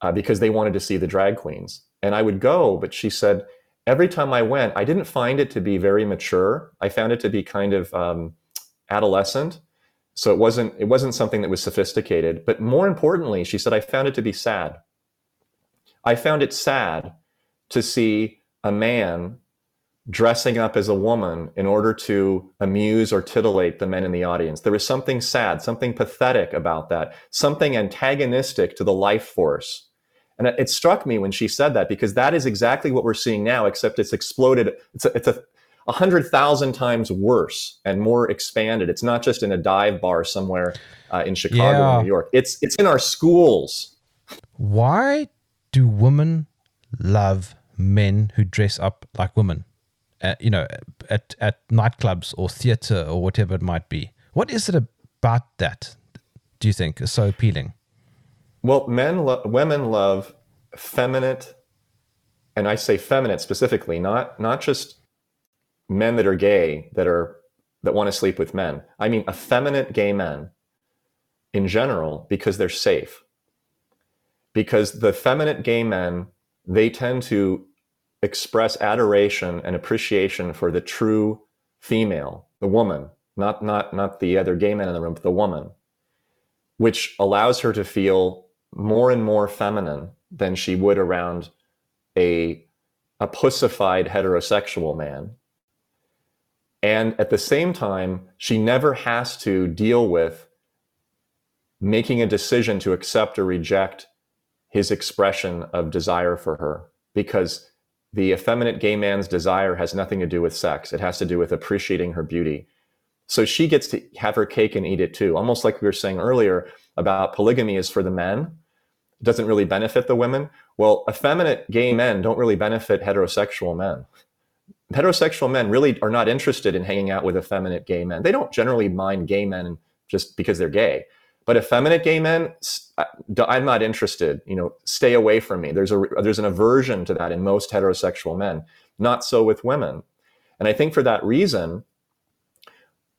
uh, because they wanted to see the drag queens. And I would go, but she said, every time I went, I didn't find it to be very mature. I found it to be kind of um, adolescent. So it wasn't it wasn't something that was sophisticated. But more importantly, she said, I found it to be sad. I found it sad to see a man dressing up as a woman in order to amuse or titillate the men in the audience. There was something sad, something pathetic about that, something antagonistic to the life force. And it struck me when she said that because that is exactly what we're seeing now, except it's exploded. It's a, it's a, a hundred thousand times worse and more expanded. It's not just in a dive bar somewhere uh, in Chicago yeah. or New York. It's it's in our schools. Why do women love men who dress up like women? Uh, you know, at at nightclubs or theater or whatever it might be. What is it about that? Do you think is so appealing? Well, men, lo- women love feminine, and I say feminine specifically, not not just men that are gay that are that want to sleep with men. I mean effeminate gay men in general because they're safe. Because the effeminate gay men, they tend to express adoration and appreciation for the true female, the woman, not not not the other gay men in the room, but the woman, which allows her to feel more and more feminine than she would around a a pussified heterosexual man and at the same time, she never has to deal with making a decision to accept or reject his expression of desire for her because the effeminate gay man's desire has nothing to do with sex. It has to do with appreciating her beauty. So she gets to have her cake and eat it too. Almost like we were saying earlier about polygamy is for the men, it doesn't really benefit the women. Well, effeminate gay men don't really benefit heterosexual men heterosexual men really are not interested in hanging out with effeminate gay men. They don't generally mind gay men just because they're gay. But effeminate gay men, I'm not interested. You know, stay away from me. There's a there's an aversion to that in most heterosexual men. Not so with women, and I think for that reason,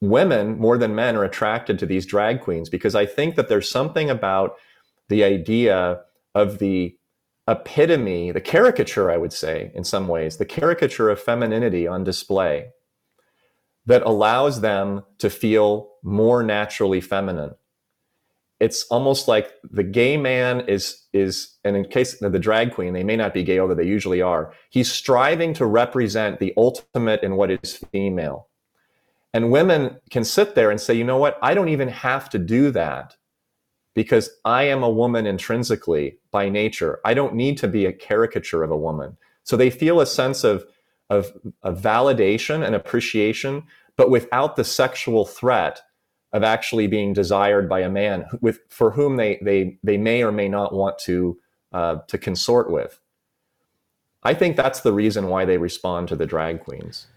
women more than men are attracted to these drag queens because I think that there's something about the idea of the epitome, the caricature, I would say, in some ways, the caricature of femininity on display that allows them to feel more naturally feminine. It's almost like the gay man is is, and in case of the drag queen, they may not be gay, although they usually are. He's striving to represent the ultimate in what is female. And women can sit there and say, you know what? I don't even have to do that because I am a woman intrinsically by nature. I don't need to be a caricature of a woman. So they feel a sense of, of, of validation and appreciation, but without the sexual threat of actually being desired by a man with, for whom they, they, they may or may not want to, uh, to consort with. I think that's the reason why they respond to the drag queens.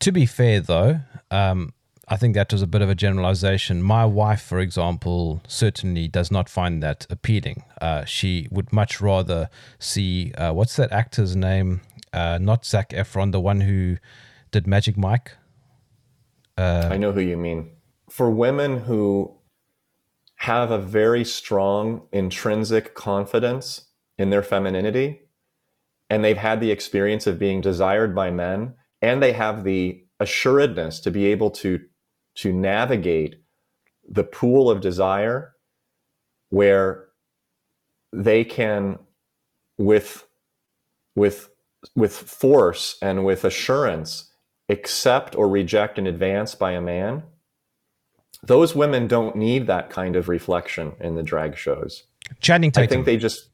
To be fair, though, um, I think that was a bit of a generalization. My wife, for example, certainly does not find that appealing. Uh, she would much rather see uh, what's that actor's name? Uh, not Zac Efron, the one who did Magic Mike. I know who you mean. For women who have a very strong intrinsic confidence in their femininity, and they've had the experience of being desired by men, and they have the assuredness to be able to to navigate the pool of desire where they can with with with force and with assurance accept or reject an advance by a man those women don't need that kind of reflection in the drag shows Channing Tatum. i think they just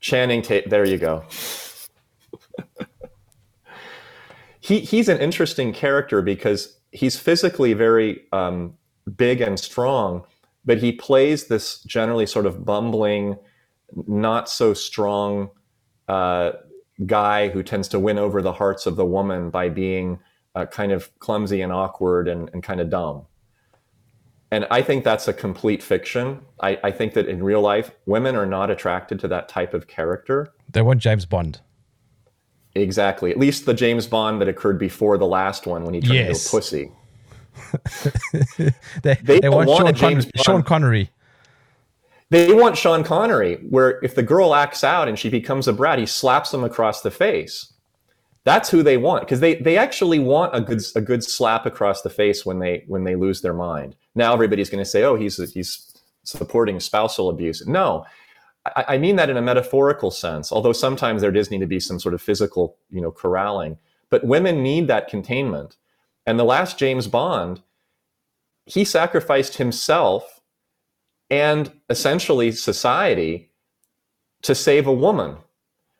channing Tatum. there you go he he's an interesting character because he's physically very um, big and strong, but he plays this generally sort of bumbling, not so strong uh, guy who tends to win over the hearts of the woman by being uh, kind of clumsy and awkward and, and kind of dumb. And I think that's a complete fiction. I, I think that in real life, women are not attracted to that type of character. they want James Bond. Exactly. At least the James Bond that occurred before the last one when he turned Yes. into a pussy. They, They they want, want Sean, James Con- Sean Connery. They want Sean Connery, where if the girl acts out and she becomes a brat, he slaps them across the face. That's who they want because they they actually want a good a good slap across the face when they when they lose their mind. Now everybody's going to say, "Oh, he's he's supporting spousal abuse." No, I, I mean that in a metaphorical sense. Although sometimes there does need to be some sort of physical, you know, corralling. But women need that containment. And the last James Bond, he sacrificed himself and essentially society to save a woman.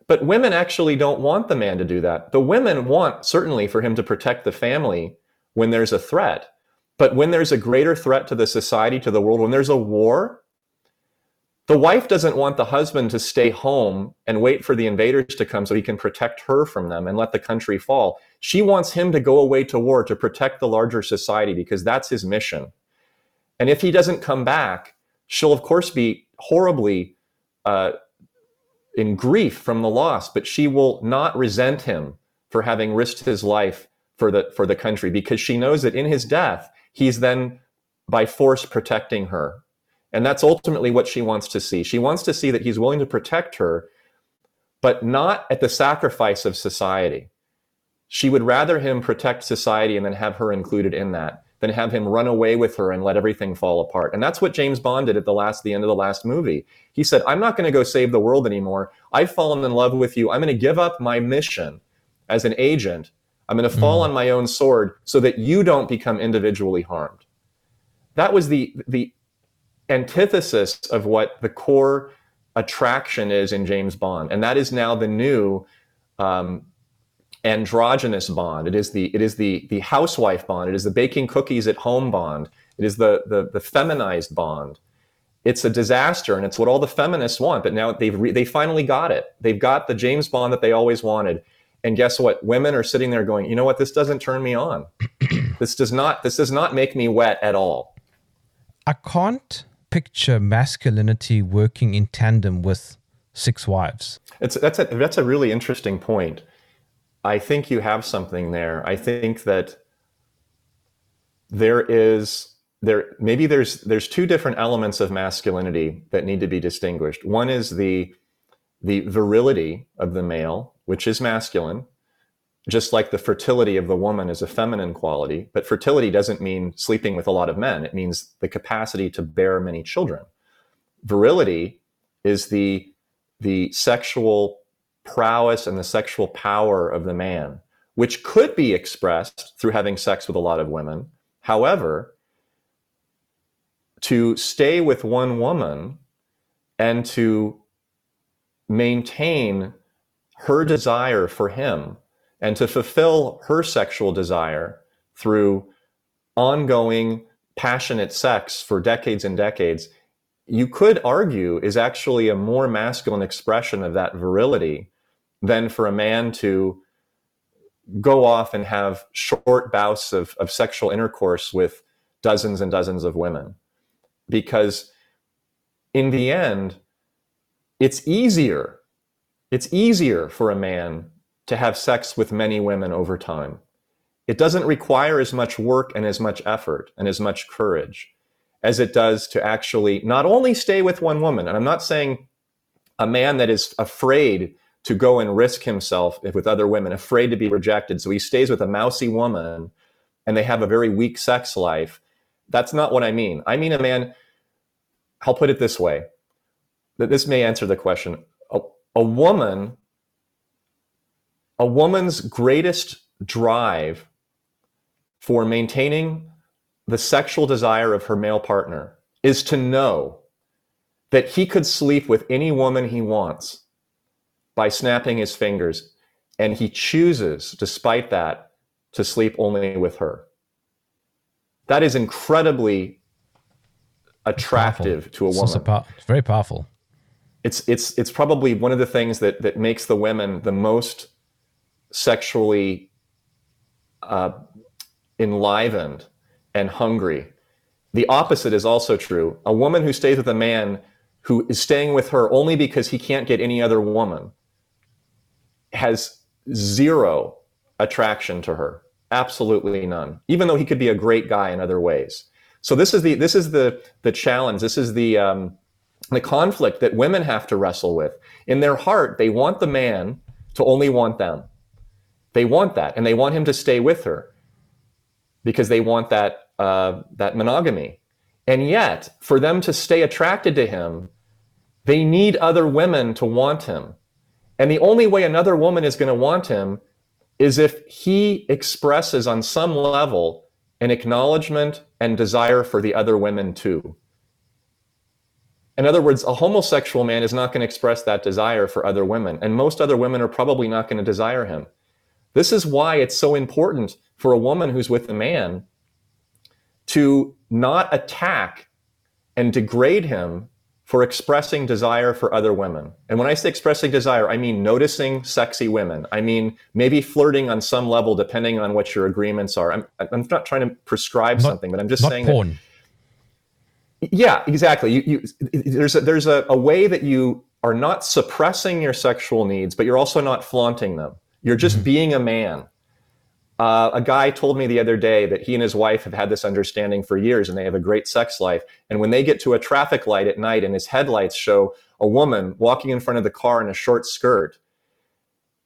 But women actually don't want the man to do that. The women want certainly for him to protect the family when there's a threat. But when there's a greater threat to the society, to the world, when there's a war, the wife doesn't want the husband to stay home and wait for the invaders to come so he can protect her from them and let the country fall. She wants him to go away to war to protect the larger society because that's his mission. And if he doesn't come back, she'll of course be horribly uh, in grief from the loss, but she will not resent him for having risked his life for the for the country because she knows that in his death he's then by force protecting her. And that's ultimately what she wants to see. She wants to see that he's willing to protect her, but not at the sacrifice of society. She would rather him protect society and then have her included in that than have him run away with her and let everything fall apart. And that's what James Bond did at the last the end of the last movie. He said, "I'm not going to go save the world anymore. I've fallen in love with you. I'm going to give up my mission as an agent. I'm going to fall mm-hmm. on my own sword so that you don't become individually harmed." That was the the antithesis of what the core attraction is in James Bond, and that is now the new um, androgynous Bond. It is the it is the the housewife Bond. It is the baking cookies at home Bond. It is the the, the feminized Bond. It's a disaster, and it's what all the feminists want. But now they've re- they finally got it. They've got the James Bond that they always wanted. And guess what? Women are sitting there going, you know what? This doesn't turn me on. this does not. This does not make me wet at all. I can't picture masculinity working in tandem with six wives. It's that's a that's a really interesting point. I think you have something there. I think that there is there maybe there's there's two different elements of masculinity that need to be distinguished. One is the the virility of the male, which is masculine, just like the fertility of the woman is a feminine quality. But fertility doesn't mean sleeping with a lot of men. It means the capacity to bear many children. Virility is the the sexual prowess and the sexual power of the man, which could be expressed through having sex with a lot of women. However, to stay with one woman and to maintain her desire for him and to fulfill her sexual desire through ongoing passionate sex for decades and decades you could argue is actually a more masculine expression of that virility than for a man to go off and have short bouts of, of sexual intercourse with dozens and dozens of women. Because in the end, it's easier. It's easier for a man to have sex with many women over time. It doesn't require as much work and as much effort and as much courage as it does to actually not only stay with one woman. And I'm not saying a man that is afraid to go and risk himself with other women, afraid to be rejected. So he stays with a mousy woman and they have a very weak sex life. That's not what I mean. I mean a man, I'll put it this way, that this may answer the question. A, a woman, a woman's greatest drive for maintaining the sexual desire of her male partner is to know that he could sleep with any woman he wants by snapping his fingers. And he chooses, despite that, to sleep only with her. That is incredibly attractive to a woman. It's, it's very powerful. It's it's it's probably one of the things that that makes the women the most sexually uh, enlivened and hungry. The opposite is also true. A woman who stays with a man who is staying with her only because he can't get any other woman has zero attraction to her. Absolutely none. Even though he could be a great guy in other ways. So this is the this is the the challenge. This is the um, the conflict that women have to wrestle with. In their heart, they want the man to only want them. They want that, and they want him to stay with her because they want that uh, that monogamy. And yet, for them to stay attracted to him, they need other women to want him. And the only way another woman is going to want him is if he expresses on some level an acknowledgement and desire for the other women too. In other words, a homosexual man is not going to express that desire for other women, and most other women are probably not going to desire him. This is why it's so important for a woman who's with a man to not attack and degrade him for expressing desire for other women. And when I say expressing desire, I mean noticing sexy women. I mean maybe flirting on some level, depending on what your agreements are. I'm, I'm not trying to prescribe not, something, but I'm just saying porn. That, yeah, exactly. You, you, there's a, there's a, a way that you are not suppressing your sexual needs, but you're also not flaunting them. You're just mm-hmm. being a man. Uh, a guy told me the other day that he and his wife have had this understanding for years and they have a great sex life. And when they get to a traffic light at night and his headlights show a woman walking in front of the car in a short skirt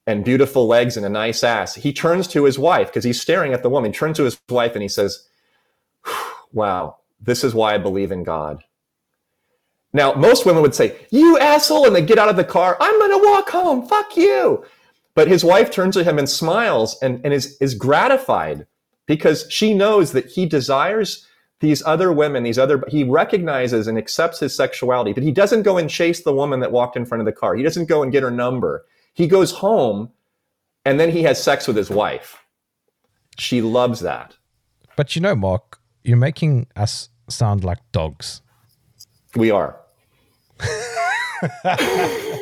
and beautiful legs and a nice ass, he turns to his wife because he's staring at the woman. He turns to his wife and he says, Wow, this is why I believe in God. Now, most women would say, You asshole, and they get out of the car. I'm going to walk home. Fuck you. But his wife turns to him and smiles and, and is, is gratified because she knows that he desires these other women, these other, he recognizes and accepts his sexuality, but he doesn't go and chase the woman that walked in front of the car. He doesn't go and get her number. He goes home and then he has sex with his wife. She loves that. But you know, Mark, you're making us sound like dogs. We are.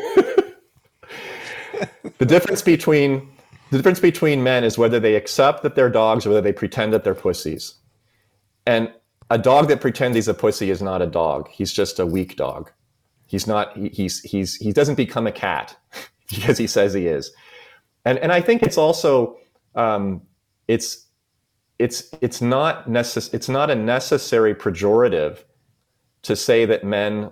the difference between the difference between men is whether they accept that they're dogs or whether they pretend that they're pussies. And a dog that pretends he's a pussy is not a dog. He's just a weak dog. He's not. He, he's he's he doesn't become a cat because he says he is. And and I think it's also um, it's it's it's not necess- it's not a necessary pejorative to say that men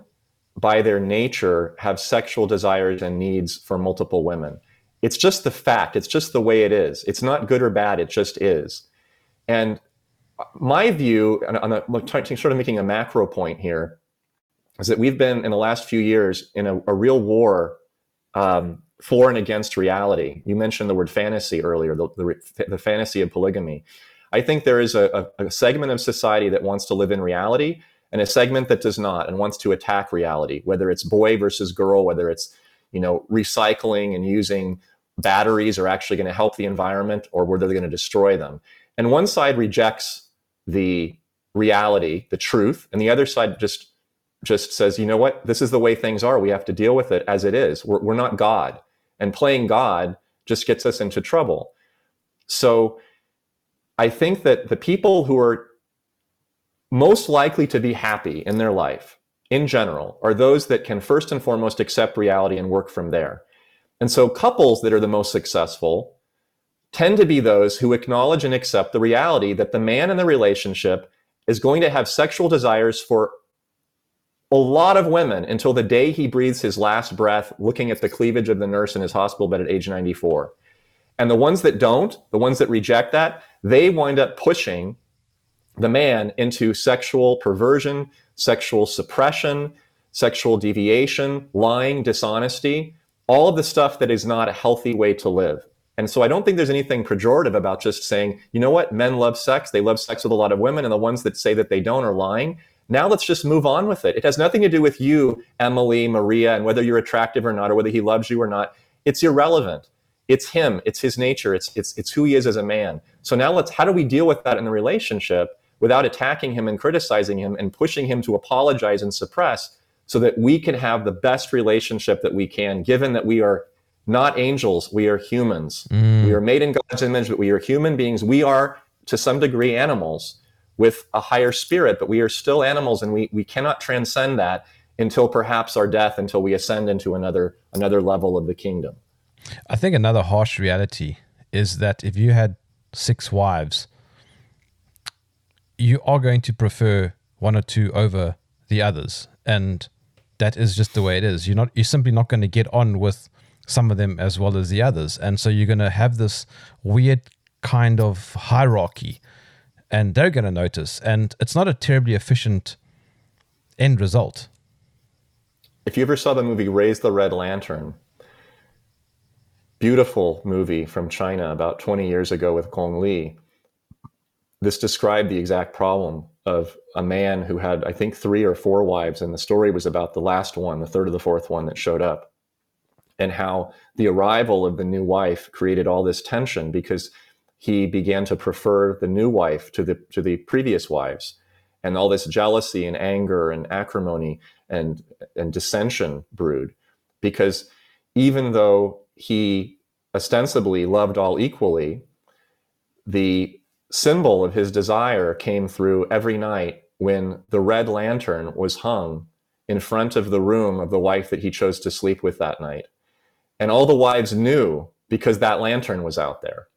by their nature have sexual desires and needs for multiple women. It's just the fact, it's just the way it is. It's not good or bad, it just is. And my view, on a, sort of making a macro point here, is that we've been in the last few years in a, a real war um, for and against reality. You mentioned the word fantasy earlier, the, the, the fantasy of polygamy. I think there is a, a segment of society that wants to live in reality and a segment that does not and wants to attack reality, whether it's boy versus girl, whether it's you know recycling and using batteries are actually going to help the environment or whether they're going to destroy them. And one side rejects the reality, the truth, and the other side just just says, you know what, this is the way things are. We have to deal with it as it is. We're, we're not God, and playing God just gets us into trouble. So I think that the people who are most likely to be happy in their life in general are those that can first and foremost accept reality and work from there. And so couples that are the most successful tend to be those who acknowledge and accept the reality that the man in the relationship is going to have sexual desires for a lot of women until the day he breathes his last breath, looking at the cleavage of the nurse in his hospital bed at age 94. And the ones that don't, the ones that reject that, they wind up pushing the man into sexual perversion, sexual suppression, sexual deviation, lying, dishonesty, all of the stuff that is not a healthy way to live. And so I don't think there's anything pejorative about just saying, you know what, men love sex, they love sex with a lot of women, and the ones that say that they don't are lying. Now let's just move on with it. It has nothing to do with you, Emily, Maria, and whether you're attractive or not, or whether he loves you or not. It's irrelevant. It's him. It's his nature. It's it's it's who he is as a man. So now let's how do we deal with that in the relationship without attacking him and criticizing him and pushing him to apologize and suppress so that we can have the best relationship that we can, given that we are not angels, we are humans. Mm. We are made in God's image, but we are human beings. We are to some degree animals with a higher spirit, but we are still animals and we, we cannot transcend that until perhaps our death, until we ascend into another another level of the kingdom. I think another harsh reality is that if you had six wives, you are going to prefer one or two over the others. And that is just the way it is. You're not you're simply not going to get on with some of them as well as the others. And so you're going to have this weird kind of hierarchy and they're going to notice. And it's not a terribly efficient end result. If you ever saw the movie Raise the Red Lantern, beautiful movie from China about 20 years ago with Gong Li, this described the exact problem of a man who had, I think, three or four wives. And the story was about the last one, the third or the fourth one that showed up, and how the arrival of the new wife created all this tension because he began to prefer the new wife to the to the previous wives and all this jealousy and anger and acrimony and and dissension brewed because even though he ostensibly loved all equally the symbol of his desire came through every night when the red lantern was hung in front of the room of the wife that he chose to sleep with that night and all the wives knew because that lantern was out there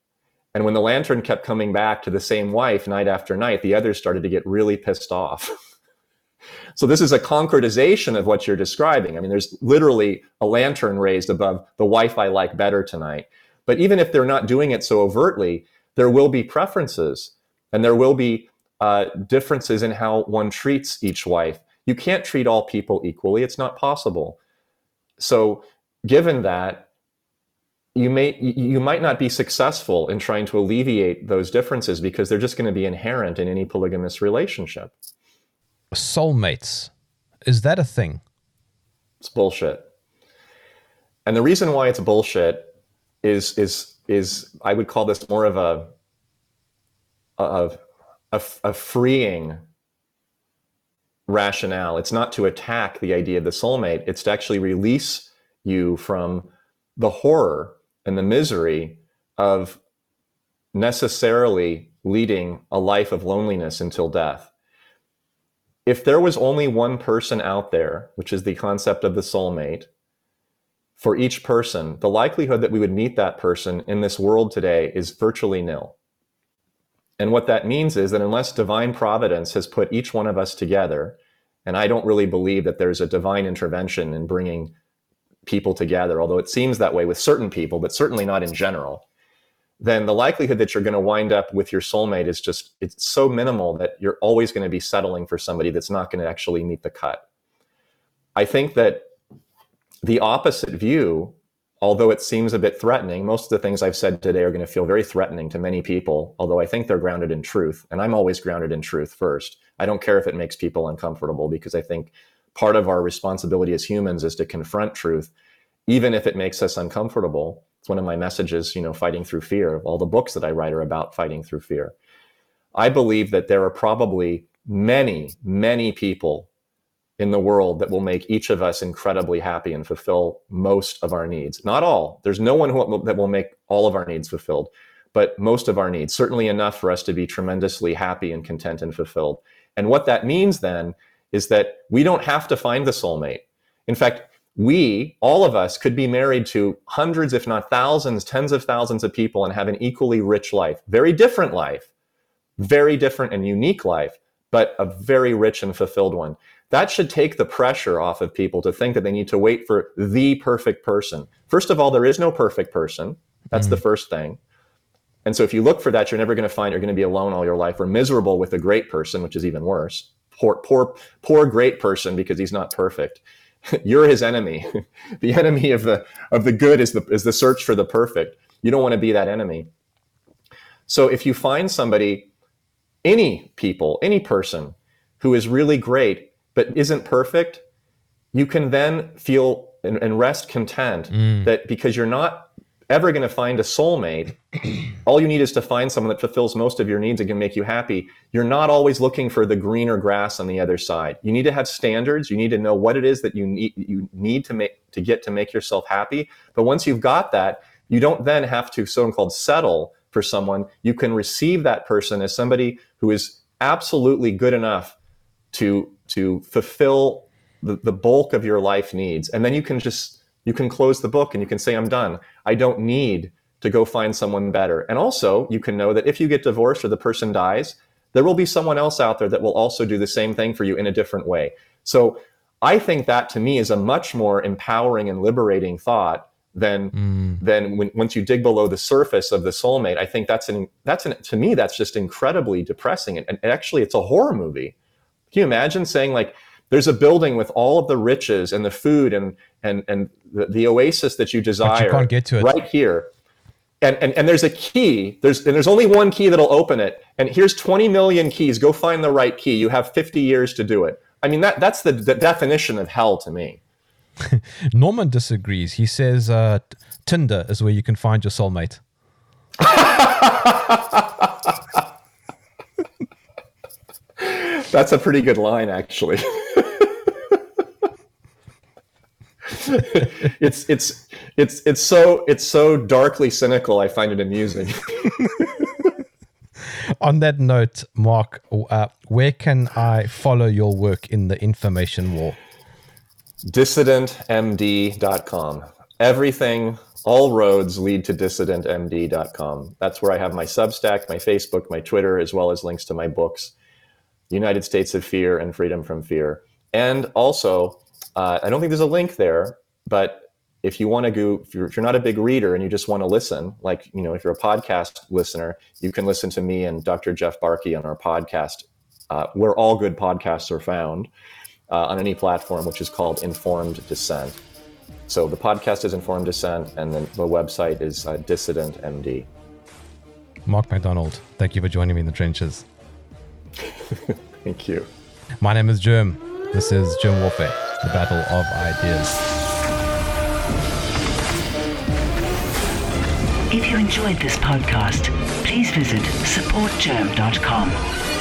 and when the lantern kept coming back to the same wife night after night, the others started to get really pissed off. so this is a concretization of what you're describing. I mean, there's literally a lantern raised above the wife I like better tonight. But even if they're not doing it so overtly, there will be preferences and there will be uh, differences in how one treats each wife. You can't treat all people equally. It's not possible. So, given that, you may you might not be successful in trying to alleviate those differences because they're just going to be inherent in any polygamous relationship. Soulmates, is that a thing? It's bullshit. And the reason why it's bullshit is is is I would call this more of a of a, a freeing rationale. It's not to attack the idea of the soulmate. It's to actually release you from the horror and the misery of necessarily leading a life of loneliness until death. If there was only one person out there, which is the concept of the soulmate, for each person, the likelihood that we would meet that person in this world today is virtually nil. And what that means is that unless divine providence has put each one of us together, and I don't really believe that there's a divine intervention in bringing people together, although it seems that way with certain people, but certainly not in general, then the likelihood that you're going to wind up with your soulmate is just it's so minimal that you're always going to be settling for somebody that's not going to actually meet the cut. I think that the opposite view, although it seems a bit threatening, most of the things I've said today are going to feel very threatening to many people, although I think they're grounded in truth. And I'm always grounded in truth first. I don't care if it makes people uncomfortable because I think part of our responsibility as humans is to confront truth, even if it makes us uncomfortable. It's one of my messages, you know, fighting through fear. All the books that I write are about fighting through fear. I believe that there are probably many, many people in the world that will make each of us incredibly happy and fulfill most of our needs. Not all. There's no one who, that will make all of our needs fulfilled. but most of our needs, certainly enough for us to be tremendously happy and content and fulfilled. And what that means then is that we don't have to find the soulmate. In fact, we, all of us, could be married to hundreds, if not thousands, tens of thousands of people and have an equally rich life. Very different life, very different and unique life, but a very rich and fulfilled one. That should take the pressure off of people to think that they need to wait for the perfect person. First of all, there is no perfect person. That's mm. the first thing. And so if you look for that, you're never going to find you're going to be alone all your life or miserable with a great person, which is even worse. Poor, poor, poor great person because he's not perfect. you're his enemy. the enemy of the of the good is the is the search for the perfect. You don't want to be that enemy. So if you find somebody, any people, any person who is really great but isn't perfect, you can then feel and, and rest content mm. that because you're not ever going to find a soulmate, all you need is to find someone that fulfills most of your needs and can make you happy. You're not always looking for the greener grass on the other side. You need to have standards. You need to know what it is that you need you need to make to get to make yourself happy. But once you've got that, you don't then have to so-called settle for someone. You can receive that person as somebody who is absolutely good enough to to fulfill the, the bulk of your life needs. And then you can just you can close the book and you can say, I'm done. I don't need to go find someone better. And also, you can know that if you get divorced or the person dies, there will be someone else out there that will also do the same thing for you in a different way. So I think that to me is a much more empowering and liberating thought than mm. than when, once you dig below the surface of the soulmate. I think that's an that's an to me that's just incredibly depressing and, and actually it's a horror movie. Can you imagine saying like there's a building with all of the riches and the food and and and the, the oasis that you desire. You can't get to it right here. And, and, and there's a key. There's and there's only one key that'll open it. And here's 20 million keys. Go find the right key. You have 50 years to do it. I mean that that's the, the definition of hell to me. Norman disagrees. He says uh, Tinder is where you can find your soulmate. That's a pretty good line, actually. it's it's it's it's so it's so darkly cynical. I find it amusing. On that note, Mark, uh, where can I follow your work in the information war? DissidentMD.com. Everything, all roads lead to DissidentMD.com. That's where I have my Substack, my Facebook, my Twitter, as well as links to my books, United States of Fear and Freedom from Fear. And also, uh, I don't think there's a link there, but if you want to go, if you're, if you're, not a big reader and you just want to listen, like, you know, if you're a podcast listener, you can listen to me and Dr. Jeff Barke on our podcast, uh, where all good podcasts are found uh, on any platform, which is called Informed Dissent. So the podcast is Informed Dissent, and then the website is uh, Dissident MD. Mark McDonald, thank you for joining me in the trenches. thank you. My name is Jim. This is Jim Warfare the battle of ideas. If you enjoyed this podcast, please visit supportgerm.com